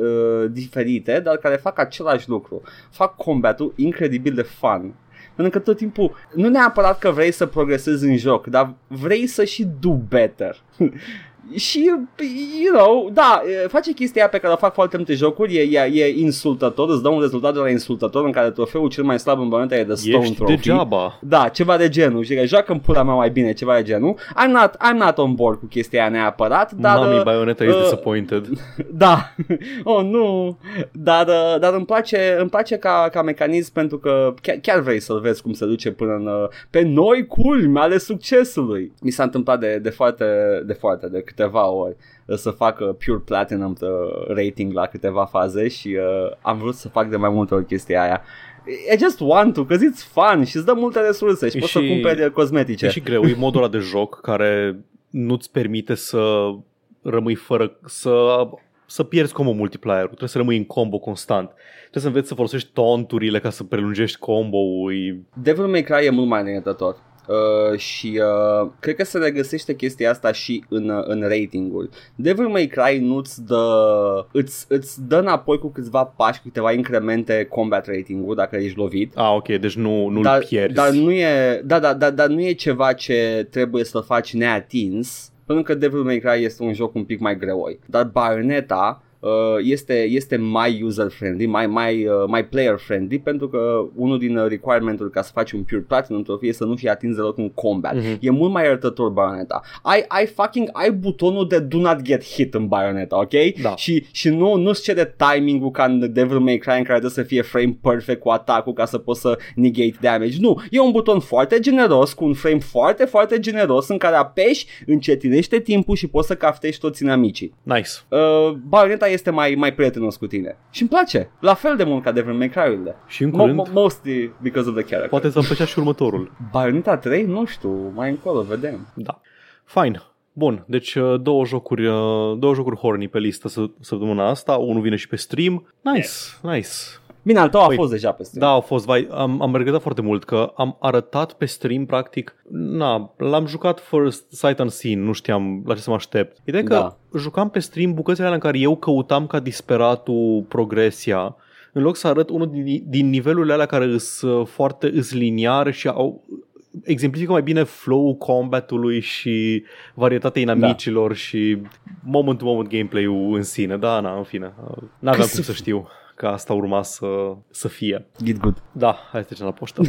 uh, diferite, dar care fac același lucru. Fac combatul incredibil de fun. Pentru că tot timpul, nu neapărat că vrei să progresezi în joc, dar vrei să și do better. Și, you know, da, e, face chestia aia pe care o fac foarte multe jocuri, e, e, e insultător, îți dă un rezultat de la insultător în care trofeul cel mai slab în Bayonetta e de Stone Ești Trophy. degeaba. Da, ceva de genul. Și că joacă în pula mea mai bine, ceva de genul. I'm not, I'm not on board cu chestia aia neapărat, dar... Mami uh, Bayonetta is uh, disappointed. Da. Oh, nu. Dar, uh, dar îmi place, îmi place ca, ca mecanism pentru că chiar, chiar vrei să-l vezi cum se duce până în, uh, pe noi culmi ale succesului. Mi s-a întâmplat de, de foarte, de foarte, de câteva ori uh, să fac uh, pure platinum uh, rating la câteva faze și uh, am vrut să fac de mai multe ori chestia aia. I just want to, because it's fun și îți dă multe resurse și E poți și- să cumperi uh, cosmetice. E și greu, e modul ăla de joc care nu-ți permite să rămâi fără, să, să pierzi combo multiplayer trebuie să rămâi în combo constant. Trebuie să înveți să folosești tonturile ca să prelungești combo-ul. E- Devil May Cry e mult mai înătător. Uh, și uh, cred că se regăsește chestia asta și în, uh, în ratinguri. Devil May Cry nu-ți dă, îți, îți dă înapoi cu câțiva pași, câteva incremente combat rating-ul dacă ești lovit. Ah, ok, deci nu, nu-l dar, pierzi. dar nu e, da, da, da, dar nu e ceva ce trebuie să faci neatins, pentru că Devil May Cry este un joc un pic mai greoi. Dar Bayonetta uh, este, este mai user-friendly, mai, mai, uh, mai player-friendly pentru că unul din uh, requirement-uri ca să faci un pure platinum trophy este să nu fie atins deloc în combat. Mhm. E mult mai iertător Bayonetta. Ai, ai fucking, ai butonul de do not get hit în Bayonetta, ok? Da. Și, și nu, nu-ți cere timing-ul ca în Devil May Cry în care trebuie să fie frame perfect cu atacul ca să poți să negate damage. Nu, e un buton foarte generos, cu un frame foarte, foarte generos în care apeși, încetinește timpul și poți să caftești toți inamicii. Nice. Uh, Bayonetta este mai, mai prietenos cu tine și îmi place, la fel de mult ca Devil May Cry-urile. Și în Mo- curând, mo- mostly because of the character. poate să-mi plăcea și următorul. Bayonetta 3? Nu știu, mai încolo, vedem. Da. Fine. Bun, deci uh, două jocuri, uh, două jocuri horny pe listă să- săptămâna asta, unul vine și pe stream. Nice, nice. Bine, al tău a Păi, fost deja pe stream. Da, au fost, vai, am, am regretat foarte mult că am arătat pe stream, practic, na, l-am jucat first sight unseen, nu știam la ce să mă aștept. Ideea e că Da. jucam pe stream bucățile alea în care eu căutam ca disperatul progresia, în loc să arăt unul din, din nivelurile alea care sunt foarte îs liniare și au exemplifică mai bine flow combatului și varietatea inamicilor da. și moment-to-moment gameplay-ul în sine. Da, na, în fine. N-aveam Că cum să să știu că asta urma să, să fie. Get good. Da, hai să trecem la poștă.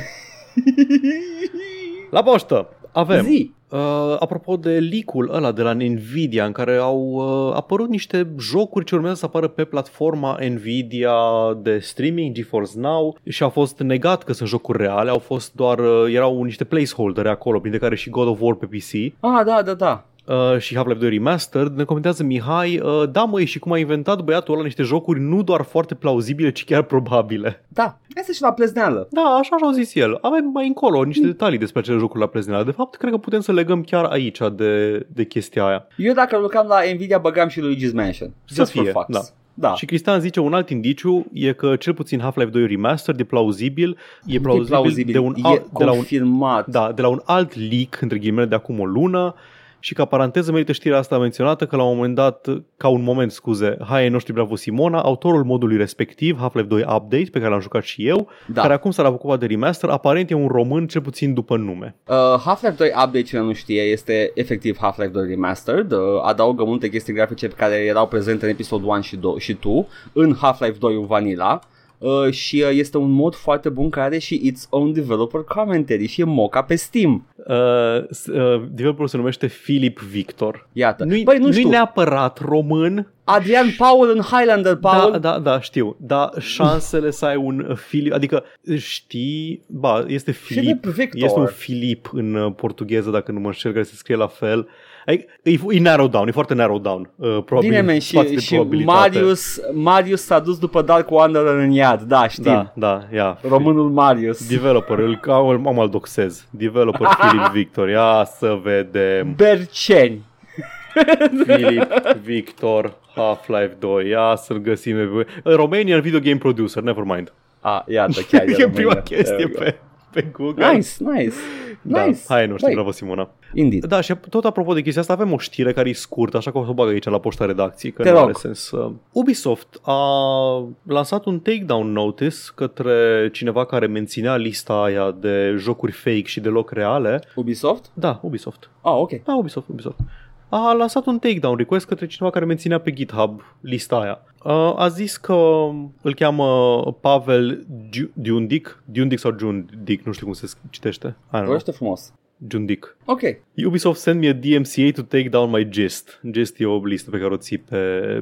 la poștă avem. Zi. Uh, apropo de leak-ul ăla de la Nvidia în care au uh, apărut niște jocuri ce urmează să apară pe platforma Nvidia de streaming GeForce Now și a fost negat că sunt jocuri reale, au fost doar uh, erau niște placeholdere acolo, printre care și God of War pe PC Ah, da, da, da. Uh, și Half-Life 2 Remastered. Ne comentează Mihai, uh, da măi, și cum a inventat băiatul ăla niște jocuri nu doar foarte plauzibile, ci chiar probabile. Da, este și la plezneală. Da, așa și-a zis el. Avem mai încolo niște detalii despre acele jocuri la prezentare. De fapt, cred că putem să legăm chiar aici de, de chestia aia. Eu dacă lucram la Nvidia băgam și Luigi's Mansion. Să Just fie, for fucks. da. Da. Și Cristian zice un alt indiciu e că cel puțin Half-Life 2 Remastered e plauzibil, e plauzibil, e plauzibil. de un e alt, de la un confirmat. da, de la un alt leak între ghilimele de acum o lună și ca paranteză merită știrea asta menționată că la un moment dat, ca un moment, scuze, hai noștri Bravo Simona, autorul modului respectiv, Half-Life 2 Update, pe care l-am jucat și eu, Da. care acum s-a ocupat de remaster, aparent e un român, cel puțin după nume. Uh, Half-Life 2 Update, cine nu știe, este efectiv Half-Life 2 Remastered. Uh, adaugă multe chestii grafice pe care erau prezente în episodul 1 și 2 și 2 în Half-Life 2 Vanilla. Uh, și uh, este un mod foarte bun care are și its own developer commentary și e moca pe Steam. Uh, s- uh, developerul se numește Philip Victor. Iată. Nu-i, Băi, nu nu-i știu. neapărat român, Adrian Paul în Highlander Paul. Da, da, da, știu. Dar șansele să ai un uh, Filip, adică știi, ba, este Filip, Philip Victor. este un Filip în uh, portugheză, dacă nu mă înșel, care se scrie la fel. Adică, e, e narrow down, e foarte narrow down. Uh, probabil, Bine, man, față și, de și probabilitate. Marius, Marius s-a dus după Dark Wanderer în iad, da, știm. Da, da, ia. Românul Marius. Developer, îl am, am al doxez. Developer Filip Victor. Ia să vedem. Berceni. Filip Victor Half-Life 2. Ia să-l găsim. Romanian Video Game Producer, never mind. A, iată, chiar e, e România. prima There chestie we go. pe, pe Google. Nice, nice. Da, Nice. hai, nu știu, Băi, bravo Simona. Indeed. Da, și tot apropo de chestia asta, avem o știre care e scurtă, așa că o să o bag aici la poșta redacției, că Te nu rog. are sens. Uh, Ubisoft a lansat un takedown notice către cineva care menținea lista aia de jocuri fake și deloc reale. Ubisoft? Da, Ubisoft. Ah, ok. Da, Ubisoft, Ubisoft. A lansat un takedown request către cineva care menținea pe GitHub lista aia. Uh, A zis că îl cheamă Pavel Giu- Diundic, Diundic sau Jundic, nu știu cum se citește. I don't know. Vorbește frumos. Jundic. Ok. Ubisoft send me a DMCA to take down my gist. Gist e o listă pe care o ții pe,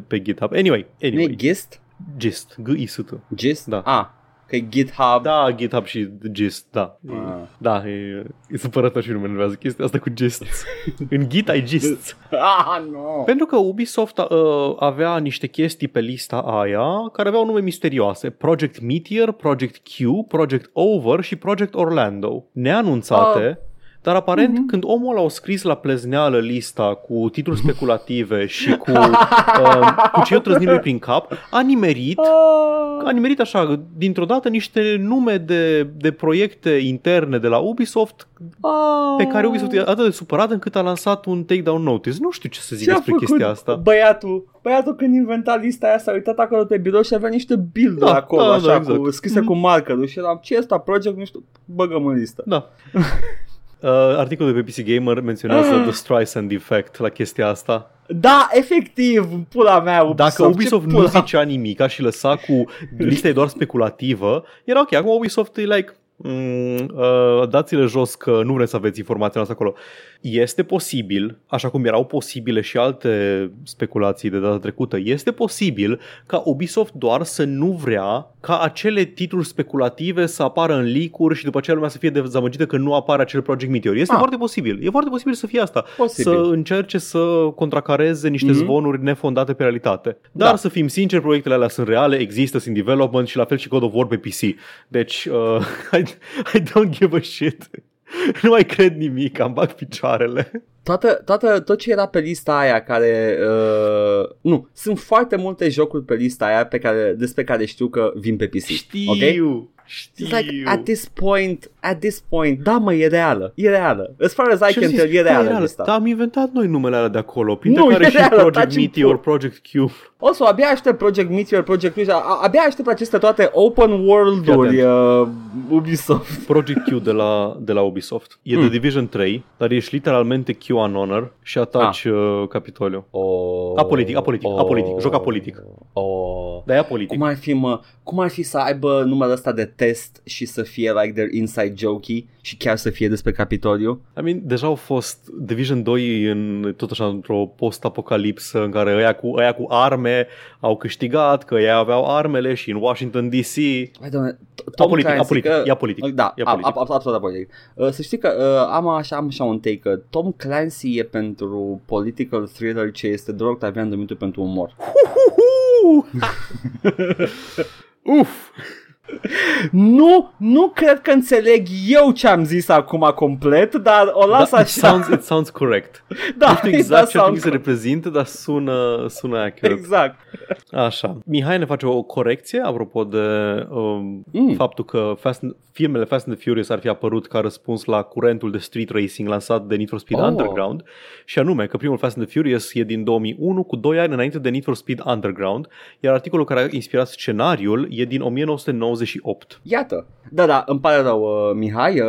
pe GitHub. Anyway, Nu e anyway. Gist? Gist. g i s t Gist? Da. Ah, că e GitHub. Da, GitHub și Gist, da. Ah. Da, e, e supărător și nu numerează chestia asta cu Gist. În Git ai Gist. Ah, nu. Pentru că Ubisoft uh, avea niște chestii pe lista aia care aveau nume misterioase. Project Meteor, Project Q, Project Over și Project Orlando. Neanunțate, Dar aparent, Mhm. mm-hmm. când omul ăla a scris la plezneală lista cu titluri speculative și cu, uh, cu ce eu trăznit prin cap, a nimerit a nimerit așa, dintr-o dată, niște nume de, de proiecte interne de la Ubisoft pe care Ubisoft e atât de supărat încât a lansat un takedown notice. Nu știu ce să zic Ce a despre făcut chestia asta. Băiatul, băiatul când inventa lista aia s-a uitat acolo pe birou și avea niște build Da, acolo, da, așa, da, exact. cu, scrise Mhm. cu markerul și eram, ce e asta, project, nu știu, băgăm în listă. Da. Uh, articolul de pe PC Gamer menționează The Streisand Effect la chestia asta. Da, efectiv, pula mea, Ubisoft. Dacă Ubisoft ce nu pula? zicea nimic și lăsa cu lista e doar speculativă, era ok. Acum Ubisoft e like, mm, uh, dați-le jos că nu vrem să aveți informația noastră acolo. Este posibil, așa cum erau posibile și alte speculații de data trecută, este posibil ca Ubisoft doar să nu vrea ca acele titluri speculative să apară în leak-uri și după aceea lumea să fie dezamăgită că nu apare acel Project Meteor. Este Ah. foarte posibil. E foarte posibil să fie asta. Posibil. Să încerce să contracareze niște Mhm. zvonuri nefondate pe realitate. Dar Da. să fim sinceri, proiectele alea sunt reale, există, sunt in development și la fel și God of War pe PC. Deci, uh, I, I don't give a shit. nu mai cred nimic, am bag picioarele. Toată, toată, tot ce era pe lista aia care... Uh, nu, sunt foarte multe jocuri pe lista aia pe care, despre care știu că vin pe PC. Știu, ok? Știu. It's like, at this point, at this point, da mă, e reală, e reală. As far as I Ce can zici? tell, e Da, reală lista. Dar am inventat noi numele alea de acolo, printre Nu, care e și reală, Project taci în Meteor, pula. Project Q. Also, abia aștept Project Meteor, Project Rouge, a- abia aștept aceste toate open world-uri Fii uh, Ubisoft. Project Q de la, de la Ubisoft. E Mm. The Division 3, dar ești literalmente Q on Honor și ataci Ah. uh, Capitoliu. Oh, Apolitic, apolitic, apolitic, joc apolitic. Oh. Dar e apolitic. Cum ar fi, mă, cum ar fi să aibă numărul ăsta de test și să fie like their inside jokey și chiar să fie despre Capitoliu? I mean, deja au fost Division 2 în, tot așa într-o post-apocalipsă în care ăia cu, ăia cu arme au câștigat, că ei aveau armele și în Washington DC. Hai, doamne, Tom Apolitic, Clancy, apolitic, că- e apolitic. Da, E a- apolitic. a- a- absolut apolitic. Uh, Să știi că uh, am așa, am așa un take că Tom Clancy e pentru political thriller ce este doar Octavian Dumitru pentru umor. Uf! Nu, nu cred că înțeleg eu ce am zis acum complet, dar o las Da, it, așa. sounds, it sounds correct. da, nu știu it exact does ce ar trebui sound să reprezinte, dar sună, sună accurate. Exact. Așa. Mihai ne face o corecție apropo de um, Mm. mm. faptul că Fast and, filmele Fast and the Furious ar fi apărut ca răspuns la curentul de street racing lansat de Need for Speed Oh. oh. Underground și anume că primul Fast and the Furious e din 2001 cu 2 ani înainte de Need for Speed Underground iar articolul care a inspirat scenariul e din 1998. Iată. Da, da, îmi pare rău, uh, Mihai, uh,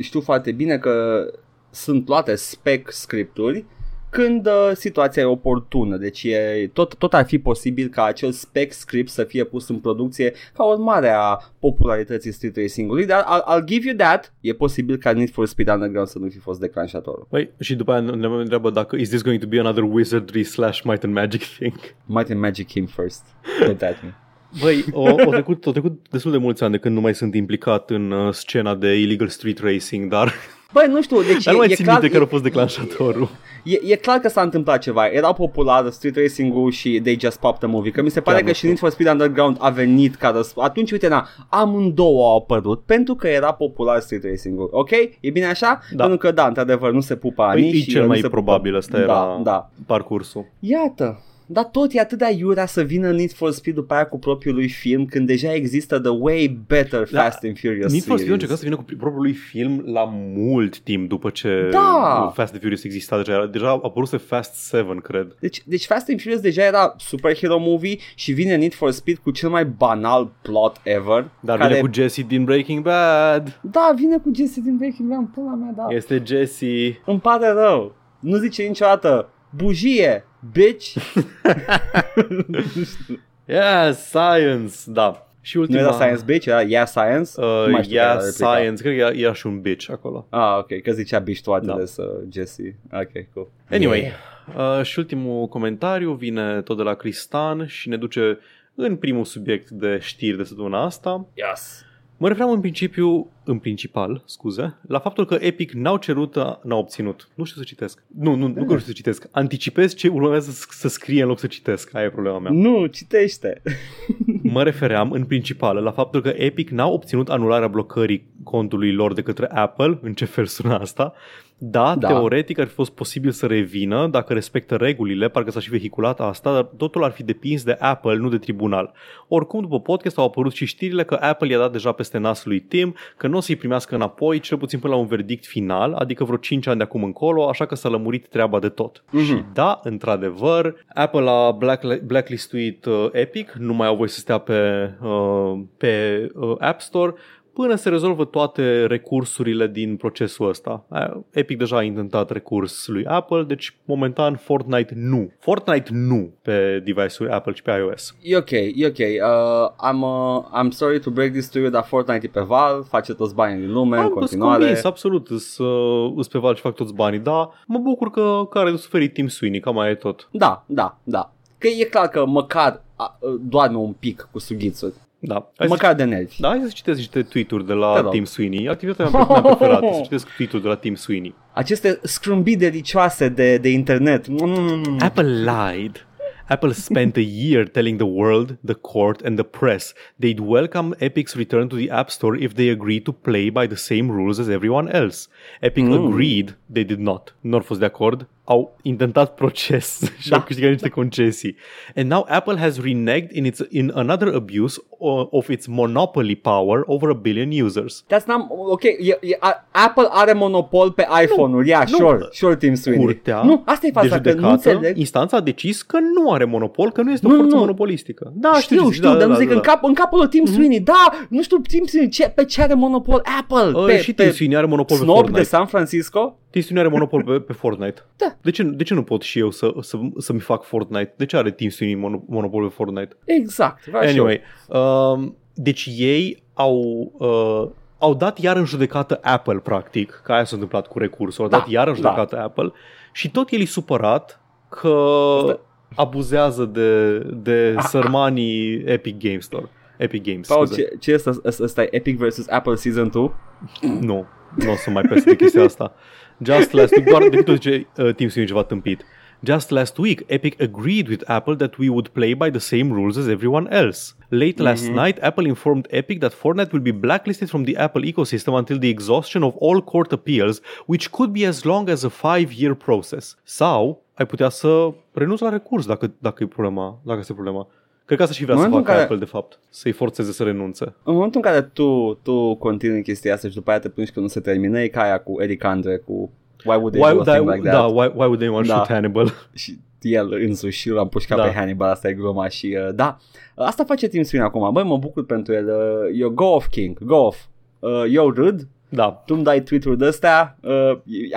știu foarte bine că sunt luate spec scripturi când uh, situația e oportună. Deci e, tot, tot ar fi posibil ca acel spec script să fie pus în producție ca urmare a popularității street racing-ului, dar I'll, I'll give you that. E posibil ca Need for Speed Underground să nu fi fost declanșatorul. Păi, și după aia ne mai întreabă dacă is this going to be another wizardry slash might and magic thing? Might and Magic came first. Don't at me. Băi, o, o, trecut, o trecut destul de mulți ani de când nu mai sunt implicat în uh, scena de illegal street racing, dar, Băi, nu știu, deci dar e, nu mai e, țin clar, minte care e, a fost declanșatorul. e, e clar că s-a întâmplat ceva. Era popular street racing-ul și they just popped the movie. Că mi se pare Chiar că nu și Need for Speed Underground a venit ca răsp- Atunci, uite, na, amândouă au apărut pentru că era popular street racing-ul. Ok? E bine așa? Da. Pentru că, da, într-adevăr, nu se pupă Păi, anii e și cel nu mai se probabil, pupă. ăsta era Da, da. parcursul. Iată. Dar tot e atât de aiurea să vină Need for Speed după aia cu propriul lui film când deja există the way better Da. Fast and Furious Need for Speed a series. încercat să vină cu propriul lui film la mult timp după ce Da. Fast and Furious exista deja. Era- Deja a apăruse Fast 7, cred. Deci, deci Fast and Furious deja era superhero movie și vine Need for Speed cu cel mai banal plot ever. Dar care... vine cu Jesse din Breaking Bad. Da, vine cu Jesse din Breaking Bad, pula mea, da. Este Jesse. Îmi pare rău. Nu zice niciodată bujie, bitch. Yeah, science, da. Și nu ultima... era science bitch, era yeah science. Nu mai Uh, știu care yeah, era replica. science. Cred că era, era și un bitch acolo. Ah, ok, că zicea bitch toate Da. da. să Jesse. Ok, cool. Anyway, Yeah. uh, și ultimul comentariu vine tot de la Cristan și ne duce în primul subiect de știri de săptămâna asta. Yes. Mă referam în principiu în principal, scuze, la faptul că Epic n-au cerut, n-au obținut. Nu știu să citesc. Nu, nu, nu că nu știu să citesc. Anticipez ce urmează să, să scrie în loc să citesc. Aia e problema mea. Nu, citește. mă refeream în principal la faptul că Epic n-a obținut anularea blocării contului lor de către Apple, în ce fel sună asta, da, da, teoretic ar fi fost posibil să revină dacă respectă regulile, parcă s-a și vehiculat asta, dar totul ar fi depins de Apple, nu de tribunal. Oricum, după podcast au apărut și știrile că Apple i-a dat deja peste nasul lui Tim, că nu o să-i primească înapoi, cel puțin până la un verdict final, adică vreo 5 ani de acum încolo, așa că s-a lămurit treaba de tot. Mm-hmm. Și da, într-adevăr, Apple a black, blacklistuit uh, Epic, nu mai au voie să stea pe, uh, pe uh, App Store, până se rezolvă toate recursurile din procesul ăsta. Epic deja a intentat recurs lui Apple, deci momentan Fortnite nu. Fortnite nu pe device-uri Apple, ci pe iOS. E ok, e ok. Uh, I'm, uh, I'm sorry to break this to you, dar Fortnite e pe Valve, face toți banii din lume Am în continuare. Convins, absolut, îs, uh, pe Valve și fac toți banii, dar mă bucur că care de suferit Tim Sweeney, cam mai e tot. Da, da, da. Că e clar că măcar doarme un pic cu sughițuri. Da. Hai Măcar să, de nervi. Da, hai să citesc niște tweet-uri de la da, Tim Sweeney. Activitatea mea preferată, să citesc tweet-uri de la Tim Sweeney. Aceste scrumbii delicioase de, de internet. Mm. Apple lied. Apple spent a year telling the world, the court, and the press they'd welcome Epic's return to the App Store if they agreed to play by the same rules as everyone else. Epic mm. agreed, they did not. Nu au fost de acord, au intentat proces și da. au câștigat niște concesii. And now Apple has reneged in its in another abuse of its monopoly power over a billion users. That's not ok. E, e, a, Apple are monopol pe iPhone-uri. Yeah, nu, sure, sure Tim Sweeney. Curtea nu, asta e faza, că nu înțeleg. Instanța a decis că nu are monopol, că nu este nu, o forță nu. monopolistică. Da, știu, știu, știu da, dar da, nu zic da, în, da. cap, în capul lui Tim mm-hmm. Sweeney. Da, nu știu Tim Sweeney ce, pe ce are monopol Apple. Uh, pe, și Tim Sweeney are monopol pe Fortnite. de San Francisco? Tim Sweeney are monopol pe, pe Fortnite. Da. De ce, de ce nu pot și eu să, să, să-mi fac Fortnite? De ce are Team Sweeney monopol pe Fortnite? Exact. Anyway, uh, deci ei au... Uh, au dat iar în judecată Apple, practic, că aia s-a întâmplat cu recursul, au da, dat iar în da. judecată da. Apple și tot el e supărat că abuzează de, de ah. sărmanii Epic Games Store. Epic Games. Paul, ce, ce este asta? Epic vs. Apple Season 2? Nu, nu o să mai peste de chestia asta. Just last week, doar decât zice uh, Tim Sweeney ceva tâmpit. Just last week, Epic agreed with Apple that we would play by the same rules as everyone else. Late last mm-hmm. night, Apple informed Epic that Fortnite will be blacklisted from the Apple ecosystem until the exhaustion of all court appeals, which could be as long as a five-year process. Sau ai putea să renunți la recurs dacă, dacă e problema, dacă este problema. Cred că asta și vrea să facă care... Apple, de fapt, să-i forțeze să renunțe. În momentul în care tu, tu continui chestia asta și după aia te plângi că nu se termină, e ca aia cu Eric Andre, cu Why would they why, do a da, thing like that? Da, why, why would they want to da. shoot Hannibal? Și el însuși l-a împușcat da. pe Hannibal, asta e gluma și uh, da, asta face Tim Sweeney acum, băi mă bucur pentru el, uh, eu go off king, go off, uh, eu râd, da. tu îmi dai tweet-uri de astea, uh,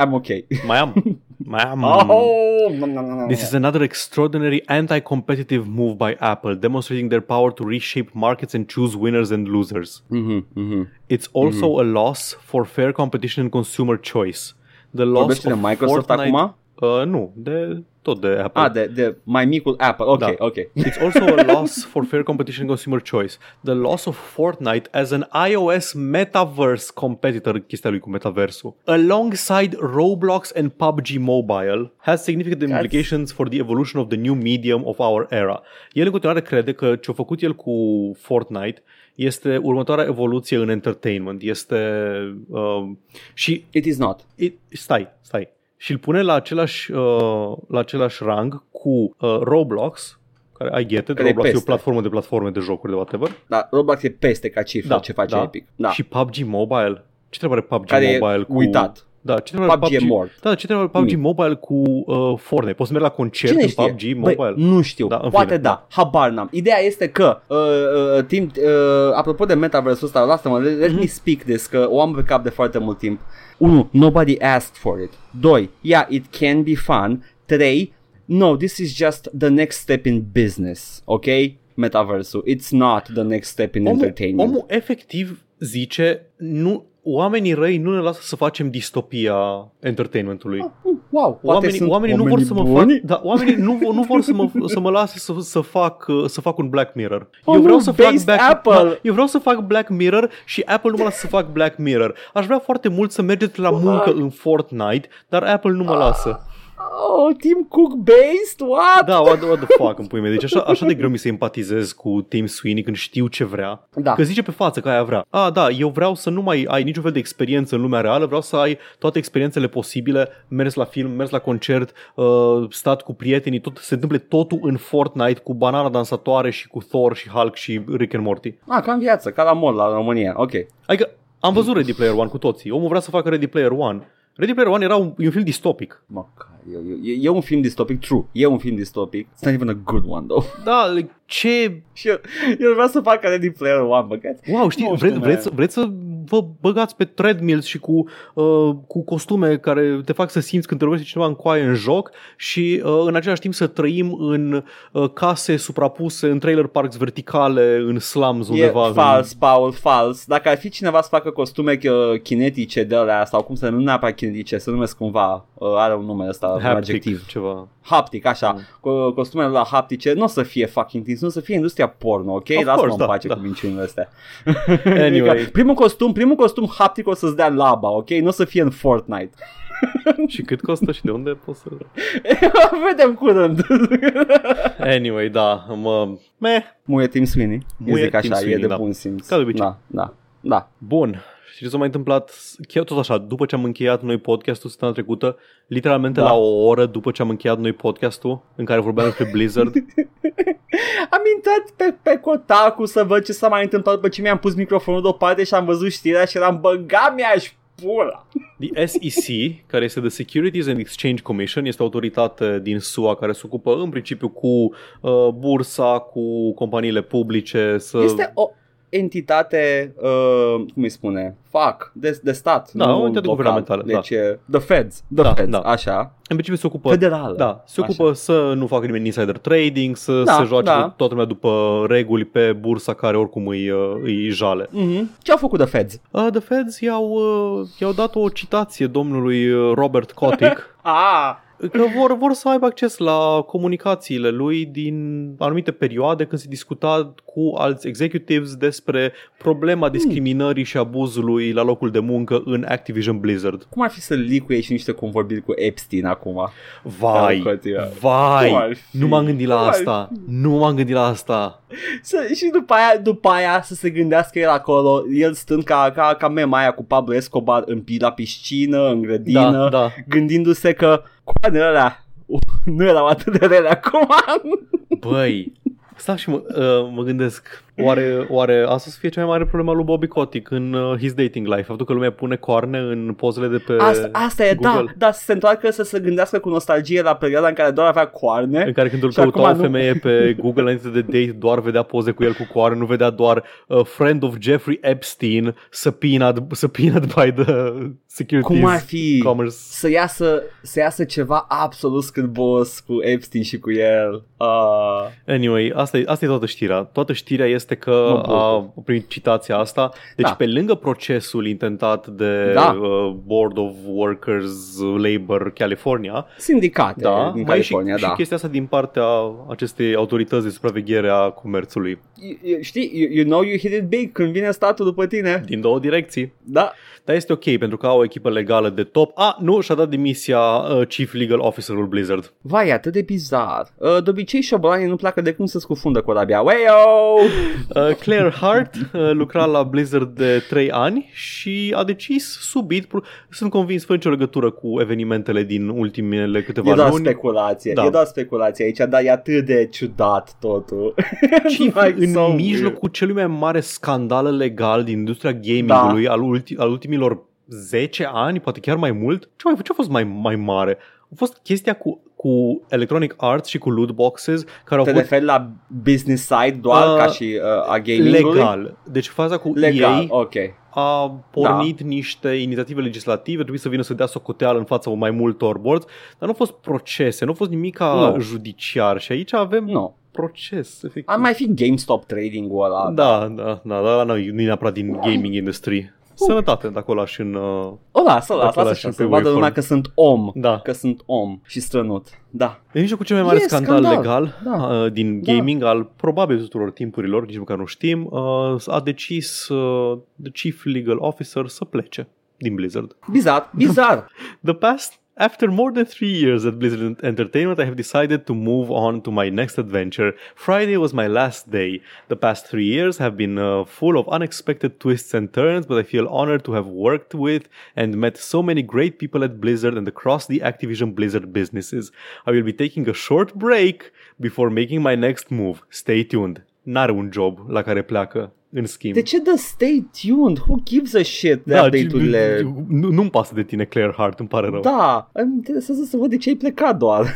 I'm ok. Mai am, mai am. Oh, This is another extraordinary anti-competitive move by Apple, demonstrating their power to reshape markets and choose winners and losers. Mm-hmm, mm-hmm. It's also mm-hmm. a loss for fair competition and consumer choice. The loss Vorbește of de Microsoft Fortnite, acum? Uh, nu, de tot de Apple. Ah, de, de mai micul Apple. Ok, da. ok. It's also a loss for fair competition and consumer choice. The loss of Fortnite as an iOS metaverse competitor, chestia lui cu metaversul, alongside Roblox and PUBG Mobile, has significant That's... implications for the evolution of the new medium of our era. El în continuare crede că ce-a făcut el cu Fortnite este următoarea evoluție în entertainment. Este... Uh, și... It is not. It, stai, stai și îl pune la același, uh, la același rang cu uh, Roblox, care I get it, care Roblox e, e o platformă de platforme de jocuri de whatever. Da, Roblox e peste ca cifră da, ce face da. Epic. Da. Și PUBG Mobile. Ce trebuie are PUBG care Mobile cu... uitat. Da, ce trebuie PUBG, PUBG e mort. Da, ce trebuie PUBG Mobile cu uh, Fortnite? Poți să mergi la concert Cine în PUBG Mobile? Băi, nu știu. Da, Poate fine, da. da. Habar n-am. Ideea este că uh, uh, timp, uh, apropo de metaversul ăsta, lasă-mă, let, let mm-hmm. me speak this, că o am pe cap de foarte mult timp. 1. Nobody asked for it. 2. Yeah, it can be fun. 3. No, this is just the next step in business, ok? Metaversul. It's not the next step in omul, entertainment. Omul efectiv zice, nu, oamenii răi nu ne lasă să facem distopia entertainmentului. Wow, poate Oamenii, sunt oamenii nu vor oamenii să mă buni? fac, da, oamenii nu, nu vor să mă, să mă lase să, să, fac, uh, să fac un Black Mirror. Eu Oh, vreau nu, să fac based Black, Apple. Da, eu vreau să fac Black Mirror și Apple nu mă lasă să fac Black Mirror. Aș vrea foarte mult să mergeți la muncă în Fortnite, dar Apple nu mă lasă. Oh, Tim Cook based? What? Da, what, the- what the fuck îmi pui mei. Deci așa, așa de greu mi se empatizez cu Tim Sweeney când știu ce vrea. Da. Că zice pe față că aia vrea. A, da, eu vreau să nu mai ai niciun fel de experiență în lumea reală, vreau să ai toate experiențele posibile, mers la film, mers la concert, uh, stat cu prietenii, tot, se întâmple totul în Fortnite cu banana dansatoare și cu Thor și Hulk și Rick and Morty. Ah, ca în viață, ca la mall la România. Ok. Adică am văzut Ready Player One cu toții. Omul vrea să facă Ready Player One. Ready Player One era un, e un film distopic. Mă, e, e, e un film distopic, true. E un film distopic. It's not even a good one, though. Da, like, ce Și eu, eu vreau să fac Ready Player One, băgați. Wow, știi, Nu știu, vre, vreți, vreți să vă băgați pe treadmills și cu, uh, cu costume care te fac să simți când te lovește cineva în coaie în joc și uh, în același timp să trăim în uh, case suprapuse, în trailer parks verticale, în slums E undeva. fals, Paul, fals. Dacă ar fi cineva să facă costume uh, kinetice de alea sau cum să nu neapărat kinetice, să numesc cumva, uh, are un nume ăsta, în un haptic, adjectiv. ceva. Haptic, așa. Mm. Cu costumele la haptice nu o să fie fucking things, nu o să fie industria porno, ok? Of Lasă-mă course, în da, pace da. cu minciunile astea. Anyway. Adică, primul costum, primul costum haptic o să-ți dea laba, ok? Nu o să fie în Fortnite. și cât costă și de unde poți să... Vedem curând. Anyway, da, mă... Meh. Muie Tim Sweeney. Muie Muie zic Tim așa, Sweeney, e de da. bun simț. Ca de obicei. Da, da, da. Bun. Și ce s-a mai întâmplat? Chiar tot așa, după ce am încheiat noi podcastul săptămâna trecută, literalmente Da. la o oră după ce am încheiat noi podcastul, în care vorbeam despre Blizzard, Am intrat pe, pe Kotaku să văd ce s-a mai întâmplat după ce mi-am pus microfonul deoparte și am văzut știrea și eram băga mi-aș pula. The SEC, care este The Securities and Exchange Commission, este o autoritate din SUA care se ocupă în principiu cu uh, bursa, cu companiile publice. Să... Este o entitate, uh, cum îi spune, fac, de, de stat. Da, nu o entitate local. guvernamentală, da. Deci, e the feds, the Da, feds, da. așa, În principiu se ocupă federală. Da, se Așa. ocupă să nu facă nimeni insider trading, să Da, se joace da. cu toată lumea după reguli pe bursa care oricum îi, uh, îi jale. Mhm. Ce au făcut the feds? Uh, The Feds i-au, uh, i-au dat o citație domnului uh, Robert Kotick Ah, că vor, vor să aibă acces la comunicațiile lui din anumite perioade când se discuta cu alți executives despre problema discriminării și abuzului la locul de muncă în Activision Blizzard. cum ar fi să licuie și niște convorbiri cu Epstein acum? Vai, Da, Cotia. Cum vai, ar fi? nu m-am gândit la Cum ar asta, nu m-am gândit la asta. Să, și după aia, după aia să se gândească el acolo, el stând ca, ca, ca mema aia cu Pablo Escobar în pi- la piscină, în grădină, Da, da. gândindu-se că coanele alea uh, nu erau atât de rele acum. Băi, stau și mă, uh, mă gândesc, oare, oare asta să fie cea mai mare problemă a lui Bobby Kotick în uh, his dating life? Faptul că lumea pune coarne în pozele de pe Asta, asta e, da, Google? da, să se întoarcă să se gândească cu nostalgie la perioada în care doar avea coarne. În care când îl Și căuta acum o nu- femeie pe Google înainte de date, doar vedea poze cu el cu coarne, nu vedea doar uh, friend of Jeffrey Epstein subpoenaed, subpoenaed by the securities Cum ar fi commerce. să iasă, să iasă ceva absolut scârbos cu Epstein și cu el? Uh, Anyway, asta e, asta e toată știrea. Toată știrea este că Mă bucur. a primit citația asta. Deci Da. pe lângă procesul intentat de Da. uh, Board of Workers Labor California, sindicate da, din mai e și, California, și da. chestia asta din partea acestei autorități de supraveghere a comerțului. Y- y- Știi, you, you know you hit it big când vine statul după tine. Din două direcții. Da. Dar este ok pentru că au o echipă legală de top. A, nu, și-a dat demisia uh, Chief Legal Officerul Blizzard. Vai, e atât de bizar. Uh, de obicei șobolanii nu pleacă de cum se scufundă corabia. Weio! Uh, Claire Hart uh, lucra la Blizzard de 3 ani și a decis subit, pro- sunt convins fără nicio legătură cu evenimentele din ultimele câteva E doar luni, speculație, Da. e doar speculație aici, dar e atât de ciudat totul. Chief Like în so mijlocul celui mai mare scandal legal din industria gamingului Da. al, ulti- al ultimilor 10 ani, poate chiar mai mult. Ce, mai, ce a fost mai, mai mare? A fost chestia cu, cu Electronic Arts și cu loot boxes care au Te fost referi la business side doar Uh, ca și uh, a gaming-ului? legal. Deci faza cu Legal, EA ok. a pornit da. niște inițiative legislative, trebuie să vină să dea socoteală în fața mai multor boards, dar nu au fost procese, nu a fost nimic Nu. judiciar și aici avem Nu. proces, efectiv. Ar mai fi GameStop trading-ul ăla. Da, da, da, da, da, nu, nu e neapărat din gaming industry. Sănătate de acolo și în... Uh, O las, o las, Dacă lasă lași așa, pe să vadă waveform. lumea că sunt om. da. Că sunt om și strănut. Da. E mijlocul cel mai mare E scandal, scandal, legal da. uh, din Da. gaming al probabil tuturor timpurilor, nici măcar nu știm, uh, a decis uh, the chief legal officer să plece din Blizzard. Bizar, bizar. The past After more than three years at Blizzard Entertainment, I have decided to move on to my next adventure. Friday was my last day. The past three years have been uh, full of unexpected twists and turns, but I feel honored to have worked with and met so many great people at Blizzard and across the Activision Blizzard businesses. I will be taking a short break before making my next move. Stay tuned. N-are un job la care pleacă, în schimb. De ce dă stay tuned? Who gives a shit de da, update-urile? nu, nu-mi pasă de tine, Claire Hart, îmi pare rău. Da, îmi interesează să văd de ce ai plecat doar.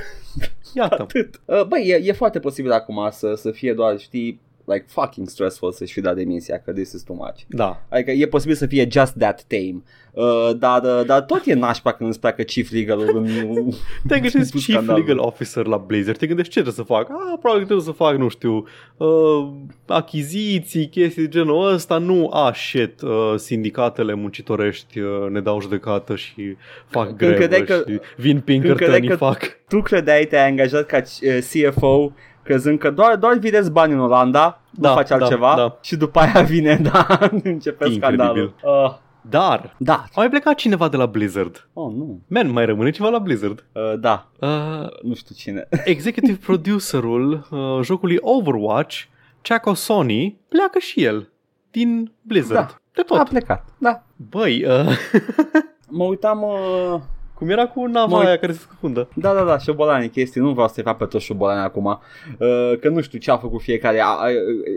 Iată. Atât. Uh, Băi, e, e foarte posibil acum să, să fie doar, știi, like fucking stressful să-și fi dat demisia, că this is too much. Da, Adică e posibil să fie just that tame. Uh, dar, uh, dar tot e nașpa când îți pleacă chief legal-ul în... Te gândești în chief scandal. legal officer la Blizzard, te gândești ce trebuie să fac? Ah, probabil trebuie să fac, nu știu, uh, achiziții, chestii de genul ăsta. Nu, ah, shit, uh, sindicatele muncitorești uh, ne dau judecată și fac grevă credeai că- și vin credeai Pinkerton că- fac. Tu credeai, te-ai angajat ca uh, CFO crezând că doar, doar videzi bani în Olanda, Da, nu faci da, altceva da. și după aia vine, da, începe Incredibil. scandalul. Uh, Dar, da. a mai plecat cineva de la Blizzard. Oh, nu. Man, mai rămâne ceva la Blizzard. Uh, da, Uh, nu știu cine. executive producerul uh, jocului Overwatch, Chaco Sony, pleacă și el din Blizzard. Da. De tot. A plecat, da. Băi, uh, Mă uitam... Uh... cum era cu nava Mă- aia care se scufundă? Da, da, da, șobolani chestii, nu vreau să-i fac pe toți șobolani acum, uh, că nu știu ce a făcut fiecare, a, a,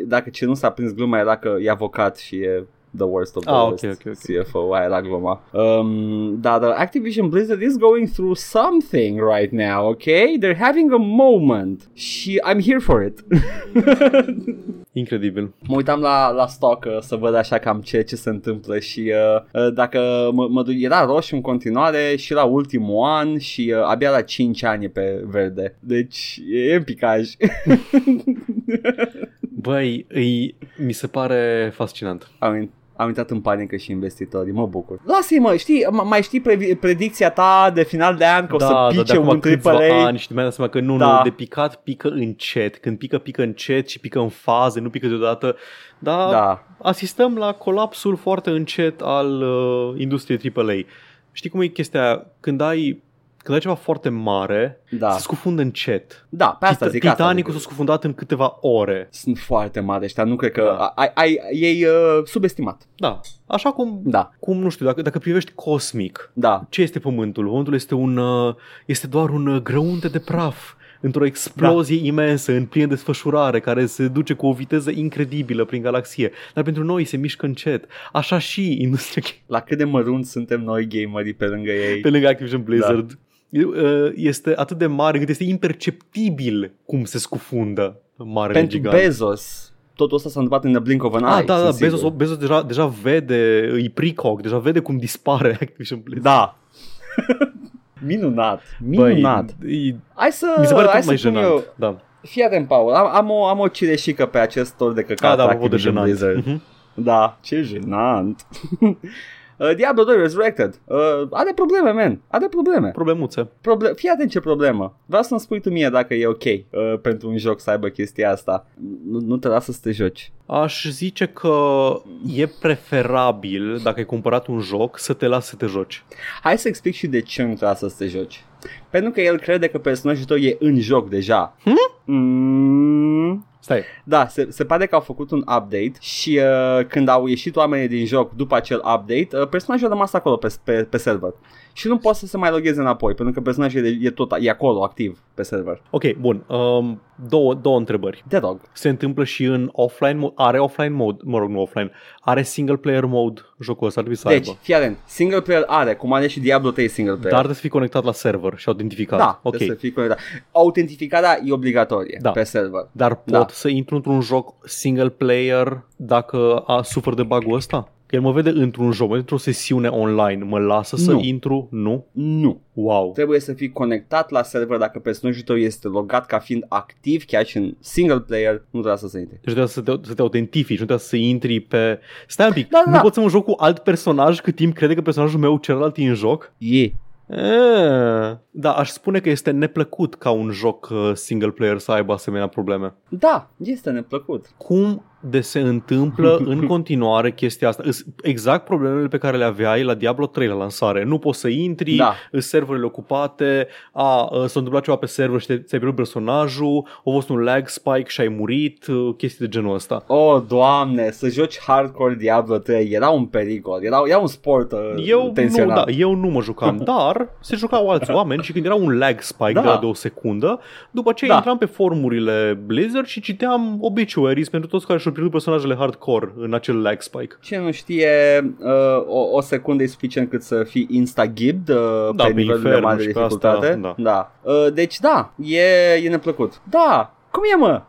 dacă ce nu s-a prins gluma era că e avocat și e the worst of the Ah, worst ok, ok, ok. CFO, aia era gluma. Um, dar the Activision Blizzard is going through something right now, ok? They're having a moment și I'm here for it. Incredibil. mă uitam la, la stock uh, să văd așa cam ce, ce se întâmplă și uh, uh, dacă mă, mă, du- era roșu în continuare și la ultimul an și uh, abia la 5 ani e pe verde. Deci e în picaj. Băi, îi, mi se pare fascinant. am, in- am intrat în panică și investitorii, mă bucur. Lasă-i mă, știi, m- mai știi previ- predicția ta de final de an că o da, să da, de pice acum un câțiva AAA? ani și mi-am dat seama că nu, Da. nu, de picat pică încet. Când pică, pică încet și pică în faze, nu pică deodată. Da, Da, asistăm la colapsul foarte încet al uh, industriei AAA. Știi cum e chestia aia? Când ai, când ai ceva foarte mare, da, se scufundă încet. da, pe asta Tita- zic asta Titanicul zic. s-a scufundat în câteva ore. Sunt foarte mari ăștia, nu cred că Da. ai, ai, ei uh, subestimat. Da, așa cum, Da, cum nu știu, dacă, dacă privești cosmic, da, ce este Pământul? Pământul este, un, uh, este doar un uh, grăunte de praf într-o explozie da. imensă, în plină desfășurare, care se duce cu o viteză incredibilă prin galaxie. Dar pentru noi se mișcă încet. Așa și industria la cât de mărunt suntem noi gamerii pe lângă ei. pe lângă Activision Blizzard uh, este atât de mare încât este imperceptibil cum se scufundă marele Pentru gigant. Bezos, totul ăsta s-a întâmplat în the blink of an Ah, eye. da, da, sunt sigur. Bezos, Bezos deja, deja vede, îi precog, deja vede cum dispare Activision Blizzard. Da. minunat, minunat. Băi, e- hai să, mi se pare hai tot mai să pun jenant. eu, Da. Fii atent, Paul, am, am, o, am o cireșică pe acest tor de căcat Ah, da, apropo de Activision jenant. Blizzard. Mhm. Da, ce jenant. Uh, Diablo 2 Resurrected. Uh, Are probleme, man. Are probleme. Problemuțe. Proble- Fii atent ce problemă. Vreau să-mi spui tu mie dacă e ok uh, Pentru un joc să aibă chestia asta. Nu, nu te lasă să te joci. Aș zice că e preferabil, dacă ai cumpărat un joc, să te lasi să te joci. Hai să explic și de ce nu te lasă să te joci. Pentru că el crede că personajul tău e în joc deja. Mm, Stai, Da, se, se pare că au făcut un update și uh, când au ieșit oamenii din joc după acel update, uh, personajul a rămas acolo pe, pe, pe server. Și nu poate să se mai logheze înapoi, pentru că personajul e, e tot e acolo, activ, pe server. ok, bun. Um, două, două întrebări. Te rog. Se întâmplă și în offline mode? Are offline mode? Mă rog, nu offline. Are single player mode jocul ăsta? Ar trebui să Deci, aibă. fii atent, single player are, cum are și Diablo 3 single player. Dar trebuie să fii conectat la server și autentificat. da, ok. trebuie să fii conectat. Autentificarea e obligatorie Da. pe server. Dar pot Da. să intru într-un joc single player dacă a, sufăr de bug-ul ăsta? El mă vede într-un joc, într-o sesiune online, mă lasă să Nu. intru? Nu? Nu. Wow. Trebuie să fii conectat la server dacă personajul tău este logat ca fiind activ, chiar și în single player, nu trebuie să se intre. Deci trebuie să te, să te autentifici, nu trebuie să intri pe... Stai un pic, Da, da, nu da. pot să mă joc cu alt personaj cât timp crede că personajul meu celălalt e în joc? E. E, da, aș spune că este neplăcut ca un joc uh, single player să aibă asemenea probleme. Da, este neplăcut. Cum de se întâmplă în continuare chestia asta? Îs exact problemele pe care le aveai la Diablo 3 la lansare. Nu poți să intri, Da. îs serverele ocupate, a, a, s-a întâmplat ceva pe server și te- ți-ai pierdut personajul, a fost un lag spike și ai murit, uh, chestii de genul ăsta. Oh, doamne, să joci hardcore Diablo 3 era un pericol, era, era un sport uh, Eu nu, tensionat. da, eu nu mă jucam, dar se jucau alți oameni și când era un lag spike Da. de, la de o secundă, după aceea Da. intram pe forumurile Blizzard și citeam obituaries pentru toți care și-au pierdut personajele hardcore în acel lag spike. Cine nu știe, uh, o, o secundă e suficient cât să fii insta-gibbed uh, Da, pe pe nivelul de infern mare de și pe dificultate. asta, da. da. Uh, deci da, e, e neplăcut. Da, cum e mă?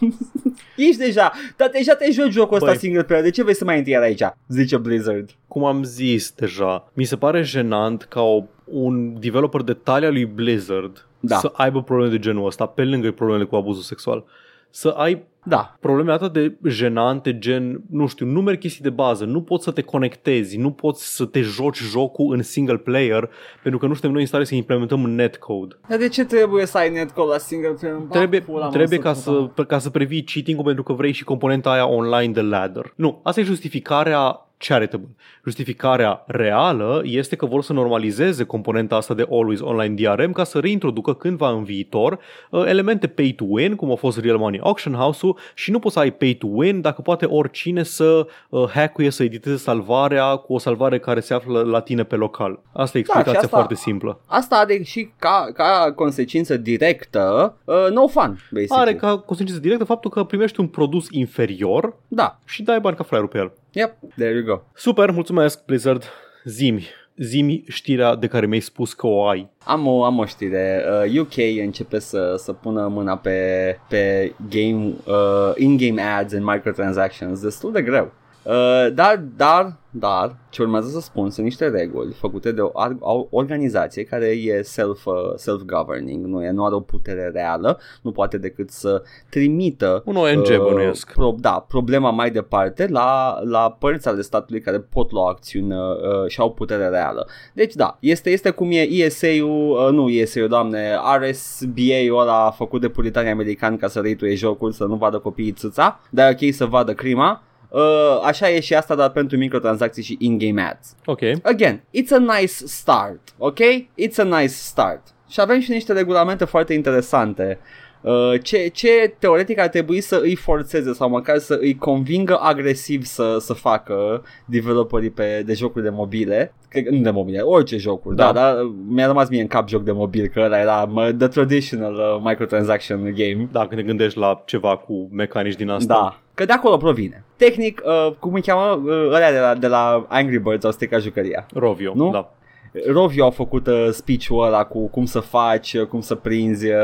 Ești deja, dar deja te joci jocul ăsta Băi. single player, de ce vrei să mai intri iar aici? Zice Blizzard. Cum am zis deja, mi se pare jenant ca o, un developer de talia lui Blizzard Da. să aibă probleme de genul ăsta, pe lângă problemele cu abuzul sexual. Să ai Da, probleme atât de jenante, gen, nu știu, nu merg chestii de bază, nu poți să te conectezi, nu poți să te joci jocul în single player, pentru că nu suntem noi în stare să implementăm în netcode. dar de ce trebuie să ai netcode la single player? Ba, Trebuie, pula, mă, trebuie ca, puta. să, ca să previi cheating-ul pentru că vrei și componenta aia online de ladder. Nu, asta e justificarea charitable. Justificarea reală este că vor să normalizeze componenta asta de Always Online DRM ca să reintroducă cândva în viitor uh, elemente pay to win, cum a fost Real Money Auction House-ul și nu poți să ai pay to win dacă poate oricine să uh, hackuie, să editeze salvarea cu o salvare care se află la tine pe local. Asta e Da, și explicația asta- foarte simplă. Asta are și ca, ca consecință directă uh, no fun, basically. Are ca consecință directă faptul că primești un produs inferior Da, și dai bani ca fraierul pe el. yep, there you go. Super, mulțumesc Blizzard. Zimi. Zimi știrea de care mi-ai spus că o ai. Am o, am o știre. Uh, UK începe să, să pună mâna pe, pe game, uh, in-game ads and microtransactions destul de greu. Uh, dar, dar, dar, ce urmează să spun sunt niște reguli făcute de o, ar- o organizație care e self, uh, self-governing, nu, e, nu are o putere reală, nu poate decât să trimită Un ONG uh, bănuiesc. pro, da, problema mai departe la, la părți ale statului care pot lua acțiuni uh, uh, și au putere reală. Deci da, este, este cum e ESA-ul, uh, nu ESA-ul, doamne, RSBA-ul ăla făcut de puritanii americani ca să rituie jocul, să nu vadă copiii țâța, dar e ok să vadă crima. Uh, așa e și asta, dar pentru microtransacții și in-game ads. Ok. Again, it's a nice start, ok? It's a nice start. Și avem și niște regulamente foarte interesante. Uh, ce, ce teoretic ar trebui să îi forțeze sau măcar să îi convingă agresiv să, să facă developerii pe, de jocuri de mobile, cred că nu de mobile, orice jocuri, da, Da. da, dar mi-a rămas mie în cap joc de mobil, că ăla era mă, the traditional uh, microtransaction game. Da, când te gândești la ceva cu mecanici din asta. Da, că de acolo provine. Tehnic, uh, cum îi cheamă, uh, ăla de la, de la Angry Birds au stricat jucăria. Rovio, Nu? da. Rovio a făcut uh, speech-ul ăla cu cum să faci, uh, cum să prinzi uh,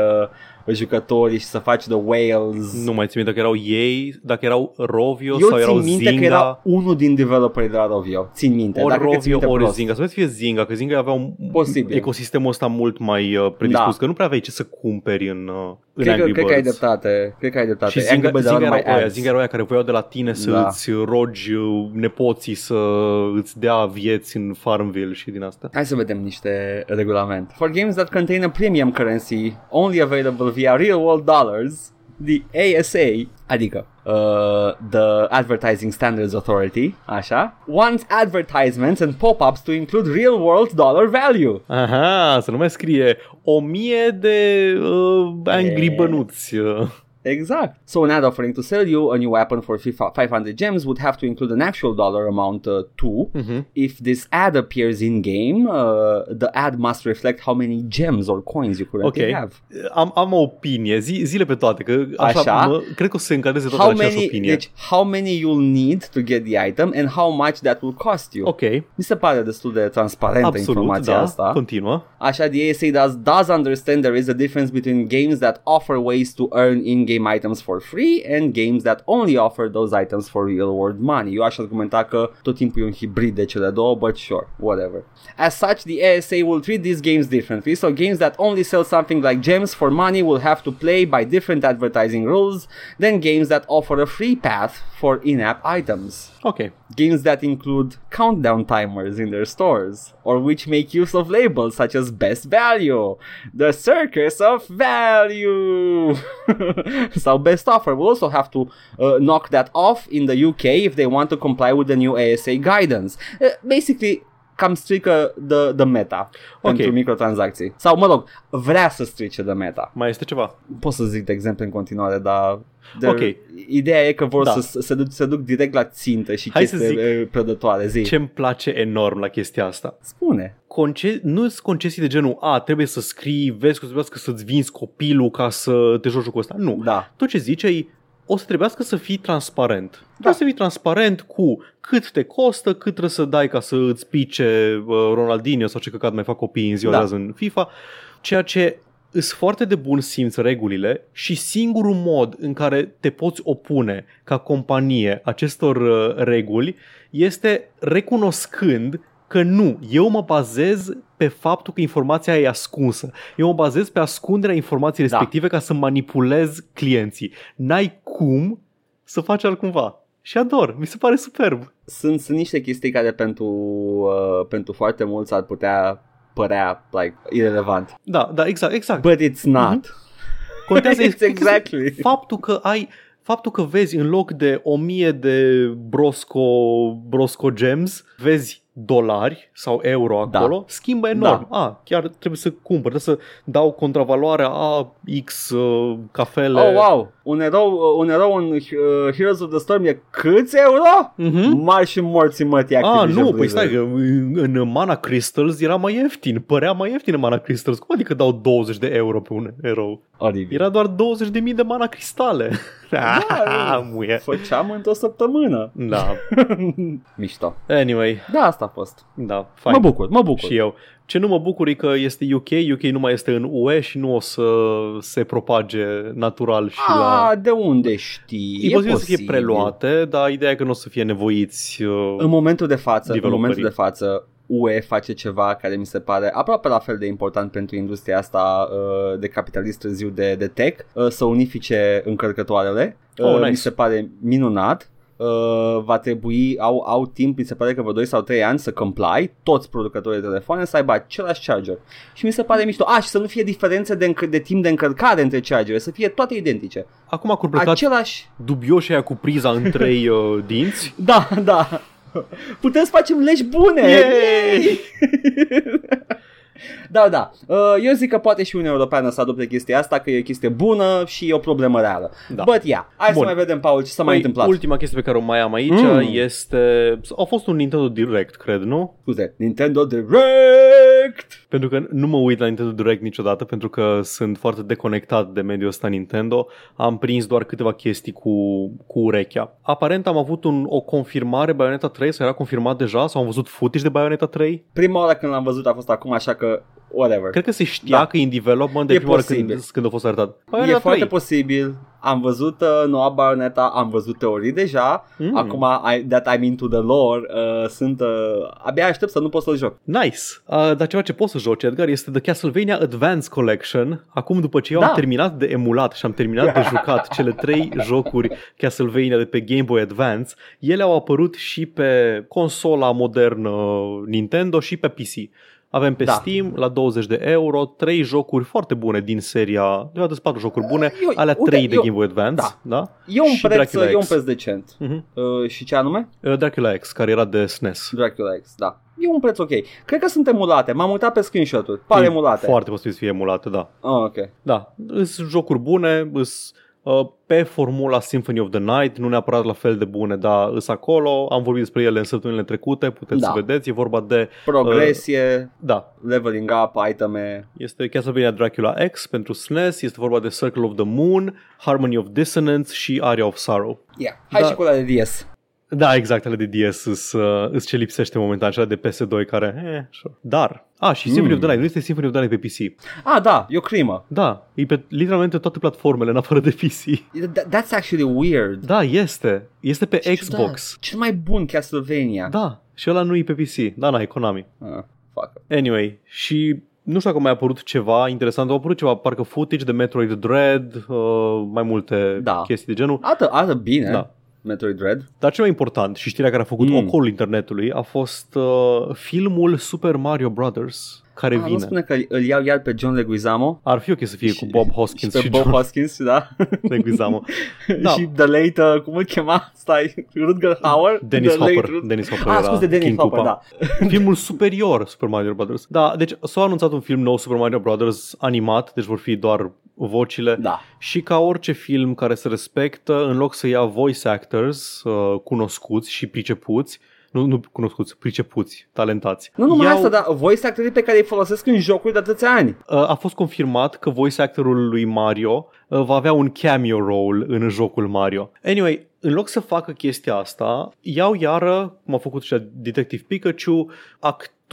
jucătorii și să faci the whales. Nu mai țin minte dacă erau ei, dacă erau Rovio Eu sau erau țin minte Zynga. că era unul din developerii de la Rovio. Țin minte. Ori Dacă că țin Rovio, minte ori prost. Zynga. Să vezi fie Zynga, că Zynga avea un Posibil. ecosistemul ăsta mult mai uh, predispus, Da. că nu prea aveai ce să cumperi în, uh, în Cred că, Angry cred că ai Birds. dreptate. Cred că ai dreptate. Și Zynga, Angry Birds Zynga, era erau numai oia, ads. Zynga erau oia care voiau de la tine să Da. îți rogi uh, nepoții să îți dea vieți în Farmville și din asta. Hai să vedem niște regulamente. For games that contain a premium currency only available via real world dollars, the ASA, adică uh, the Advertising Standards Authority, așa, wants advertisements and pop-ups to include real world dollar value. Aha, să nu mai scrie o mie de uh, angry E. bănuți. Uh. Exact. So an ad offering to sell you a new weapon for 500 gems would have to include an actual dollar amount uh, too. Mhm. If this ad appears in game, uh, the ad must reflect how many gems or coins you currently Ok. have. Am, am o opinie, Zi, zile pe toate, că așa, Așa? Mă, cred că o să se încadreze tot How în aceeași many, opinie. deci, how many you'll need to get the item and how much that will cost you. ok, Mi se pare destul de transparentă absolut, informația da, asta. continuă. Așa, the ASA does, does understand there is a difference between games that offer ways to earn in-game in-game items for free and games that only offer those items for real-world money. Eu aș argumenta că tot timpul e un hibrid de cele două, but sure, whatever. As such, the ASA will treat these games differently, so games that only sell something like gems for money will have to play by different advertising rules than games that offer a free path for in-app items. Ok. Games that include countdown timers in their stores, or which make use of labels such as best value, the circus of value, so best offer will also have to uh, knock that off in the UK if they want to comply with the new ASA guidance. Uh, basically, cam strică the, the meta Ok. pentru microtransacții. Sau, mă rog, vrea să strice the meta. Mai este ceva? Pot să zic de exemplu în continuare, dar... de- Ok. Ideea e că vor Da. să se duc, se duc direct la țintă și Hai să chestii zic eh, prădătoare. Zi. Ce îmi place enorm la chestia asta? Spune. Conce- nu sunt concesii de genul, a, trebuie să scrii, vezi că trebuiască să-ți vinzi copilul ca să te joci jocul ăsta. Nu. Da. Tot ce zice e, o să trebuiască să fii transparent. Trebuie să fii transparent cu cât te costă, cât trebuie să dai ca să îți pice uh, Ronaldinho sau ce căcat mai fac copiii în ziua Da. de azi în FIFA, ceea ce îs foarte de bun simț regulile și singurul mod în care te poți opune ca companie acestor uh, reguli este recunoscând că nu, eu mă bazez pe faptul că informația e ascunsă. Eu mă bazez pe ascunderea informației Da. respective ca să manipulez clienții. N-ai cum să faci altcumva. Și ador, mi se pare superb. Sunt, sunt niște chestii care pentru, uh, pentru foarte mulți ar putea părea like, irrelevant. Da, da, exact, exact. But it's not. Mhm. Contează It's exactly. faptul că ai faptul că vezi în loc de o mie de brosco, brosco gems, vezi dolari sau euro Da. acolo, schimbă enorm. Da. A, chiar trebuie să cumpăr, trebuie să dau contravaloarea a X uh, cafele. Oh, wow! Un erou, uh, un erou în uh, Heroes of the Storm e câți euro? Mhm. Mari și morții mătii Ah, Activision nu, păi Blizzard. stai, că în- în Mana Crystals era mai ieftin, părea mai ieftin în Mana Crystals. Cum adică dau 20 de euro pe un erou? Oribil. Era doar 20.000 de Mana Cristale. Da, Ah, muie. Făceam într-o săptămână. Da. Mișto. Anyway, Da, asta a fost. da, fine. Mă bucur, mă bucur. Și eu. Ce nu mă bucur e că este UK, UK nu mai este în UE și nu o să se propage natural și la... A, de unde știi? E, posibil să fie preluate, dar ideea e că nu o să fie nevoiți. Uh, În momentul de față, în Developerii. momentul de față, UE face ceva care mi se pare aproape la fel de important pentru industria asta uh, de capitalist târziu de, de tech, uh, să unifice încărcătoarele. Oh, Uh, nice. Mi se pare minunat. Uh, va trebui, au, au timp, mi se pare că vreo 2 sau 3 ani să comply, toți producătorii de telefoane să aibă același charger. Și mi se pare mișto. A, și să nu fie diferențe de, încă, de timp de încărcare între chargere, să fie toate identice. Acum că au plecat Același... dubioși aia cu priza în trei uh, dinți. Da, da. Putem să facem legi bune! Yay! Da, da. Uh, Eu zic că poate și Uniunea Europeană să adopte chestia asta, că e o chestie bună și e o problemă reală. Da. But yeah, hai Bun. să mai vedem, Paul, ce s-a mai Păi, întâmplat. Ultima chestie pe care o mai am aici Mm. este... A fost un Nintendo Direct, cred, nu? Scuze, Nintendo Direct! Pentru că nu mă uit la Nintendo Direct niciodată pentru că sunt foarte deconectat de mediul ăsta Nintendo. Am prins doar câteva chestii cu, cu urechea. Aparent am avut un, o confirmare Bayonetta 3 sau era confirmat deja sau am văzut footage de Bayonetta 3. Prima oară când l-am văzut a fost acum, așa că whatever. Cred că se știa Da. că e in development de E prima oară când, posibil. când a fost arătat. E Bayonetta foarte 3. posibil. Am văzut uh, noua Bayonetta, am văzut teorii deja. Mm. Acum, I, that I'm into the lore, uh, sunt... Uh, abia aștept să nu pot să-l joc. Nice. Uh, dar ceva ce poți să joci, Edgar, este The Castlevania Advance Collection. Acum, după ce eu Da. am terminat de emulat și am terminat de jucat cele trei jocuri Castlevania de pe Game Boy Advance, ele au apărut și pe consola modernă Nintendo și pe PC. Avem pe Da. Steam la 20 de euro, trei jocuri foarte bune din seria, de fapt patru jocuri bune, Eu- alea uite, trei de eu- Game Boy Advance, da. da? E un, Și preț, Dracula e un X. preț decent. Mhm. Uh, și ce anume? Uh, Dracula X, care era de SNES. Dracula X, da. E un preț ok. Cred că sunt emulate. M-am uitat pe screenshot-uri. Pare E emulate. Foarte posibil să fie emulate, da. Oh, ok. Da, sunt jocuri bune, sunt uh, pe formula Symphony of the Night, nu neapărat la fel de bune, dar sunt acolo, am vorbit despre ele în săptămânile trecute, puteți Da. să vedeți, e vorba de, Progresie, da, leveling up, iteme. este Castlevania Dracula X pentru SNES, este vorba de Circle of the Moon, Harmony of Dissonance și Aria of Sorrow. Yeah. Hai Da. și cu la de DS. Da, exact, ale de DS sunt uh, ce lipsește momentan, cele de PS2 care, eh, sure. Dar, a, și Symphony Mm. of the Night, nu este Symphony of the Night pe PC. Ah, da, e o crimă. Da, e pe literalmente toate platformele în afară de PC. Th- that's actually weird. Da, este. Este pe Ce Xbox. ciudat. Cel mai bun Castlevania. Da, și ăla nu e pe PC. Da, na, e Konami. Ah, fuck. Anyway, și nu știu dacă mai a apărut ceva interesant, au apărut ceva, parcă footage de Metroid Dread, uh, mai multe Da. chestii de genul. Arată, arată bine. Da. Metroid Dread. Dar cel mai important și știrea care a făcut Mm. mm. ocolul internetului a fost uh, filmul Super Mario Brothers care Ah, nu vine. spune că îl iau iar pe John Leguizamo. Ar fi ok să fie cu Bob Hoskins și, și, pe Bob John Hoskins, da. Leguizamo. Da. și The Late, uh, cum îl chema? Stai, Rutger Hauer? Dennis The Hopper. Late- Dennis Hopper Ah, era scuze, Dennis King Hopper, Koopa. da. Filmul superior Super Mario Brothers. Da, deci s-a anunțat un film nou Super Mario Brothers animat, deci vor fi doar vocile. Da. Și ca orice film care se respectă, în loc să ia voice actors uh, cunoscuți și pricepuți, nu, nu cunoscuți, pricepuți, talentați. Nu numai iau, asta, dar voice actorii pe care îi folosesc în jocuri de atâția ani. Uh, a fost confirmat că voice actorul lui Mario uh, va avea un cameo role în jocul Mario. Anyway, în loc să facă chestia asta, iau iară, cum a făcut și la Detective Pikachu,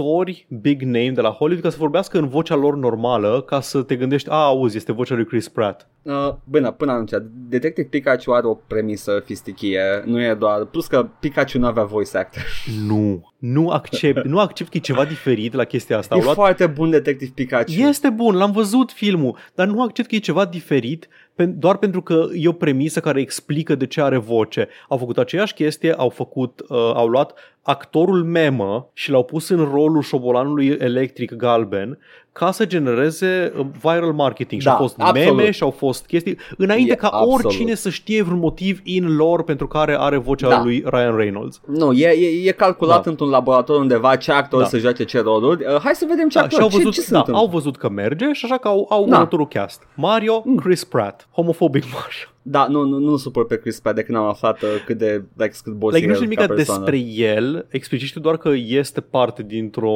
actori big name de la Hollywood ca să vorbească în vocea lor normală, ca să te gândești, a, auzi, este vocea lui Chris Pratt. Uh, bine, până atunci, Detective Pikachu are o premisă fistichie, nu e doar, plus că Pikachu nu avea voice actor. Nu, nu accept, nu accept că e ceva diferit la chestia asta. e Au luat foarte bun Detective Pikachu. Este bun, l-am văzut filmul, dar nu accept că e ceva diferit pe- doar pentru că e o premisă care explică de ce are voce. Au făcut aceeași chestie, au făcut, uh, au luat actorul memă și l-au pus în rolul șobolanului electric galben ca să genereze uh, viral marketing. și Da, au fost absolut. meme și au fost chestii, înainte E ca absolut. oricine să știe vreun motiv in lore pentru care are vocea Da. lui Ryan Reynolds. Nu, e, e, e calculat Da. într-un laborator undeva ce actor Da. să joace ce roluri. Uh, hai să vedem ce Da, actor, și au ce, văzut, ce se da, întâmplă? au văzut că merge și așa că au, au Da. următorul cast. Mario, Chris Pratt, homophobic Mario. Da, nu, nu, nu supăr pe Chris Pratt de când am aflat uh, cât de like, cât boss Like, e nu știu el nimic ca persoană. despre el, explici știu doar că este parte dintr-o...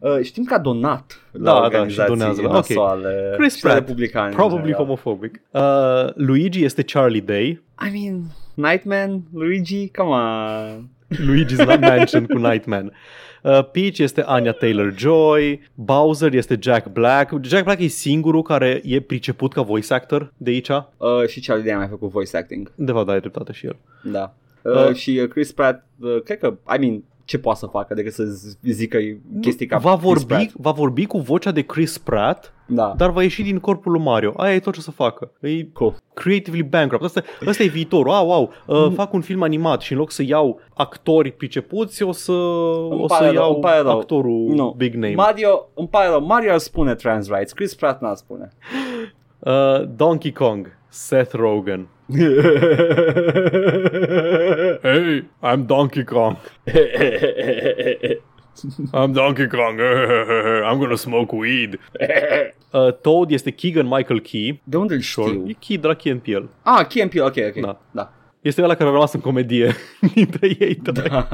Uh, știm că a donat Da, la da, și organizații donează la- ok. nasoale Chris și la Pratt, republicani. în Probably general. homophobic. Uh, Luigi este Charlie Day. I mean, Nightman, Luigi, come on. Luigi's not mentioned cu Nightman. Uh, Peach este Anya Taylor-Joy, Bowser este Jack Black. Jack Black e singurul care e priceput ca voice actor de aici. Uh, și Charlie Day a mai făcut voice acting. De fapt, da, ai dreptate și el. Da. Uh, Uh. și uh, Chris Pratt, uh, cred că, I mean, ce poate să facă decât să zi- zică chestii ca va Chris vorbi, Pratt. va vorbi cu vocea de Chris Pratt, Da. dar va ieși din corpul lui Mario. Aia e tot ce o să facă. E Cool. creatively bankrupt. Asta, asta e viitorul. Wow, wow. Uh, Mm. fac un film animat și în loc să iau actori pricepuți, o să, o pare să rău, iau îmi pare rău. actorul Nu. big name. Mario, îmi pare rău, Mario ar spune trans rights, Chris Pratt n-ar spune. uh, Donkey Kong, Seth Rogen. Hey, I'm Donkey Kong. I'm Donkey Kong. I'm gonna smoke weed. Uh, Toad este Keegan Michael Key. De unde îl Sure. știu? E Key de la Key and Peele. Ah, Key and Peele, ok, ok. Da. da. Este ăla care a rămas în comedie dintre ei doi.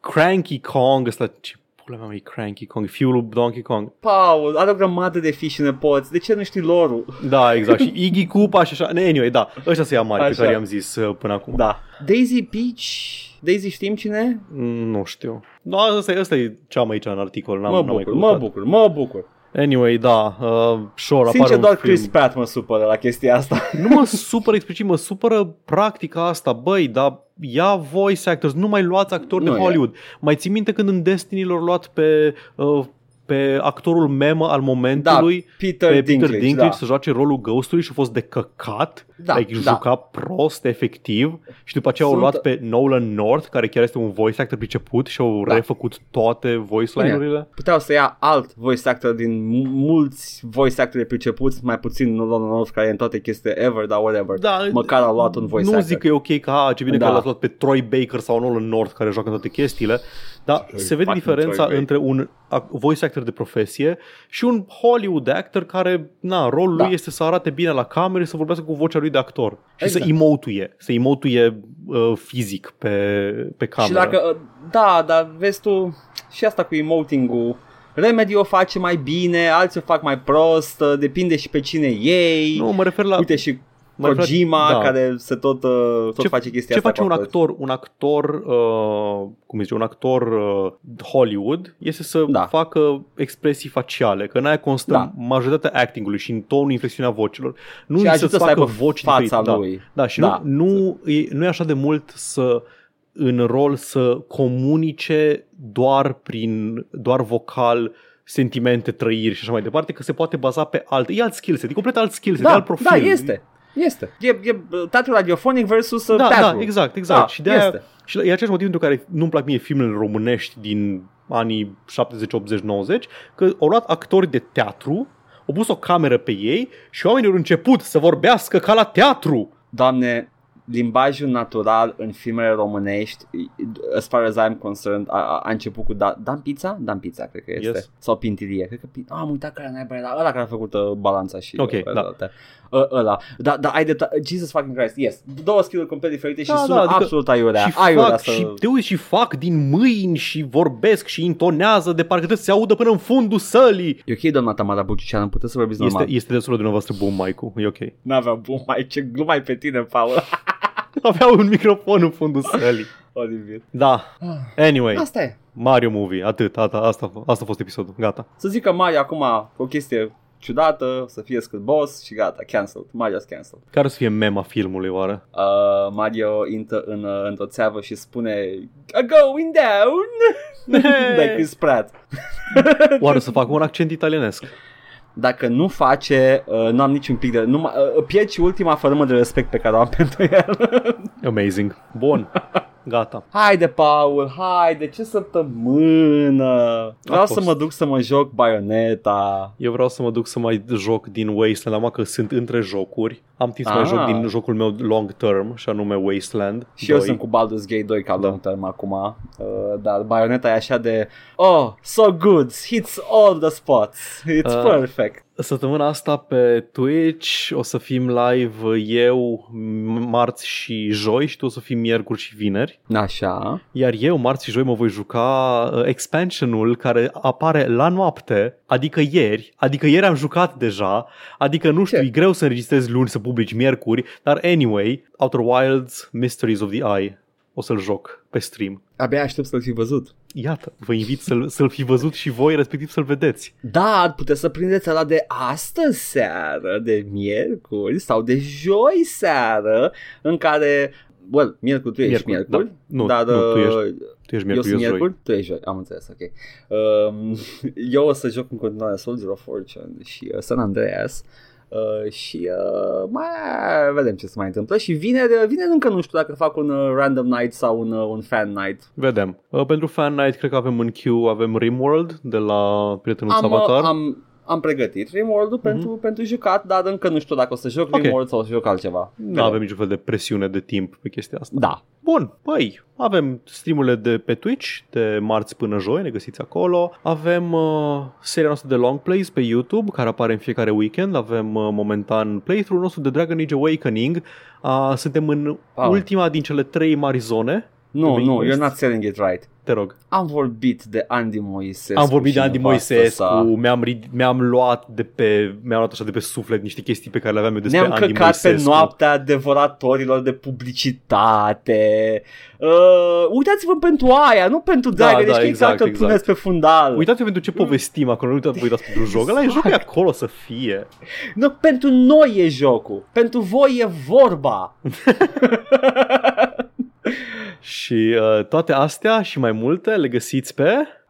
Cranky Kong, ăsta ce pula mea mă, e Cranky Kong, fiul lui Donkey Kong. Paul, are o grămadă de fii și nepoți, de ce nu știi lorul? Da, exact. Și Iggy Koopa și așa. Anyway, da. Ăștia să ia mari pe Așa. care i-am zis uh, până acum. Da. Daisy Peach, Daisy știm cine? Mm, Nu știu. No, asta, e, asta e ce am aici în articol. N-am, Mă n-am mai bucur, mă căutat. bucur, mă bucur. Anyway, da. Uh, sure, apare Sincer, un doar film. Chris Pratt mă supără la chestia asta. Nu mă supără explicit, mă supără practica asta, băi, dar ia voice actors, nu mai luați actori Nu de e. Hollywood. Mai ții minte când în Destiny l-au luat pe, uh, pe actorul memă al Da, momentului, Peter pe Dinklage, Peter Dinklage da. să joace rolul Ghost-ului și a fost de căcat, Da, like, da. juca prost, efectiv, și după aceea au Sunt- luat pe Nolan North, care chiar este un voice actor priceput și au Da. refăcut toate voice line-urile. Puteau să ia alt voice actor din mu- mulți voice actori pricepuți, mai puțin Nolan North care e în toate chestiile ever, dar whatever. Da, Măcar au luat un voice Nu actor. zic că e ok ca a, ce bine Da. că l-ați luat pe Troy Baker sau Nolan North care joacă în toate chestiile, dar Troy se vede fucking diferența Troy Baker. între un ac- voice actor de profesie și un Hollywood actor care, na, rolul Da. lui este să arate bine la cameră și să vorbească cu vocea lui de actor și Exact. să emotuie, să emotuie uh, fizic pe, pe cameră. Și dacă, uh, da, dar vezi tu, și asta cu emoting-ul, Remedy o face mai bine, alții o fac mai prost, uh, depinde și pe cine ei. Nu, mă refer la Uite și mă Mai frate, Kojima da. care se tot, uh, tot Ce- face chestia Ce asta face cu un actori. actor, un actor, uh, cum zice, un actor uh, Hollywood este să Da. facă expresii faciale, că n-aia constă Da. majoritatea actingului și în tonul, inflexiunea vocilor. Nu Și e ajută să-ți să facă aibă voci fața diferite. Da. lui. Da, și Da. Nu, nu, e, nu e așa de mult să în rol să comunice doar prin doar vocal sentimente, trăiri și așa mai departe, că se poate baza pe alte, e alt skill set, e complet alt skill set, e Da, alt profil. da, este. Este. E, e uh, teatru radiofonic versus uh, Da, teatru. da, exact, exact. Da, și de aia, este. și e același motiv pentru care nu-mi plac mie filmele românești din anii 70, 80, 90, că au luat actori de teatru, au pus o cameră pe ei și oamenii au început să vorbească ca la teatru. Doamne, limbajul natural în filmele românești, as far as I'm concerned, a, a, a început cu da, Dan Pizza? Dan Pizza, cred că este. Yes. Sau Pintilie. Cred că, Pin- ah, am uitat care n-ai ăla, ăla care a făcut uh, balanța și Ok, uh, da. ăla. Uh, ăla. Da, da, ai de Jesus fucking Christ, yes. Două skill-uri complet diferite și Da, sună da, adică absolut aiurea. și aiurea fac, să... și te uiți și fac din mâini și vorbesc și intonează de parcă trebuie să se audă până în fundul sălii. E ok, doamna Tamara Buciceanu, puteți să vorbiți Este, normal. este destul de dumneavoastră bun, Maicu, e ok. N-aveam bun mai ce glumai pe tine, Paul. Avea un microfon în fundul sălii. Olivier. Da, anyway, Asta e. Mario Movie, atât, asta, asta, asta a fost episodul, gata. Să zic că Mario acum o chestie ciudată, să fie scât boss și gata, cancelled. Mario's cancelled. Care o să fie mema filmului, oare? Uh, Mario intră în, uh, într-o țeavă și spune "I'm going down like Chris Pratt. Oare o să facă un accent italienesc? Dacă nu face, uh, nu am niciun pic de... Nu, uh, pierd și ultima formă de respect pe care o am pentru el. Amazing. Bun. Gata. haide, Paul, haide, ce săptămână! Vreau să fost. mă duc să mă joc Bayonetta. Eu vreau să mă duc să mai joc din Wasteland, am că sunt între jocuri. Am timp să mai Ah. joc din jocul meu long term, și anume Wasteland Și eu 2. sunt cu Baldur's Gate 2 ca Da. long term acum, uh, dar Bayonetta e așa de Oh, so good, hits all the spots, it's Uh, perfect. Săptămâna asta pe Twitch o să fim live eu m- marți și joi și tu o să fii miercuri și vineri. Așa. Iar eu marți și joi mă voi juca uh, expansionul care apare la noapte, adică ieri, adică ieri am jucat deja, adică nu știu, Ce? e greu să înregistrezi luni, să publici miercuri, dar anyway, Outer Wilds Mysteries of the Eye o să-l joc pe stream. Abia aștept să-l fi văzut. Iată, vă invit să-l, să-l fi văzut și voi, respectiv să-l vedeți. Da, puteți să prindeți ăla de astăzi seară, de miercuri sau de joi seară, în care, well, miercuri tu ești Miercuri, miercuri, da. Nu, dar nu, tu ești- uh, Tu ești eu miercuri, sunt eu joi. miercuri, tu ești joi, am înțeles, ok. Um, eu o să joc în continuare Soldier of Fortune și uh, San Andreas uh, și uh, mai vedem ce se mai întâmplă și vineri, vineri încă nu știu dacă fac un uh, random night sau un, uh, un fan night. Vedem. Uh, pentru Fan Night cred că avem în queue, avem Rimworld de la prietenul Am, uh, Avatar. am, am pregătit Rimworld-ul mm-hmm. pentru, pentru jucat, dar încă nu știu dacă o să joc Mhm. Ok. Rimworld sau o să joc altceva. Nu avem niciun fel de presiune de timp pe chestia asta. Da. Bun, păi, avem streamurile de pe Twitch de marți până joi, ne găsiți acolo. Avem uh, seria noastră de long plays pe YouTube, care apare în fiecare weekend. Avem uh, momentan playthrough-ul nostru de Dragon Age Awakening. Uh, suntem în Ah. ultima din cele trei mari zone. Nu, Pe nu, West. you're not selling it right. Te rog. Am vorbit de Andy Moisescu Am vorbit de și Andy nevastă Moisescu, sa. mi-am, rid- mi-am luat de pe mi-am luat așa de pe suflet niște chestii pe care le aveam eu despre Ne-am Andy căcat Moisescu. pe noaptea devoratorilor de publicitate. Uh, uitați-vă pentru aia, nu pentru Da, Dragon. da, deci exact, exact, că exact. puneți pe fundal. Uitați-vă pentru ce povestim acolo, nu uitați, vă uitați pentru joc. Ăla e jocul e acolo să fie. Nu, pentru noi e jocul. Pentru voi e vorba. Și uh, toate astea și mai multe le găsiți pe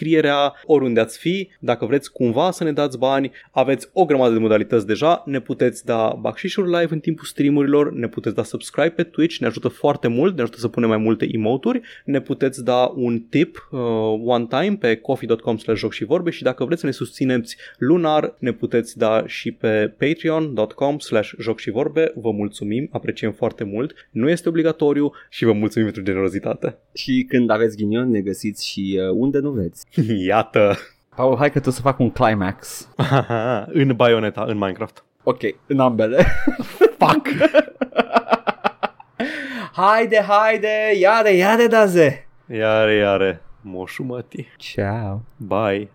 descrierea, oriunde ați fi. Dacă vreți cumva să ne dați bani, aveți o grămadă de modalități deja. Ne puteți da bacșișuri live în timpul streamurilor, ne puteți da subscribe pe Twitch, ne ajută foarte mult, ne ajută să punem mai multe emoturi, ne puteți da un tip uh, one time pe coffee.com slash joc și vorbe și dacă vreți să ne susțineți lunar, ne puteți da și pe patreon.com slash joc și vorbe. Vă mulțumim, apreciem foarte mult. Nu este obligatoriu și vă mulțumim pentru generozitate. Și când aveți ghinion ne găsiți și uh, unde nu vreți. Iată! Paul, hai că tu să fac un climax. în Bayonetta, în Minecraft. Ok, în ambele. Fuck! haide, haide, iare, iare, daze. Iare, iare, moșu mătii. Ciao. Bye!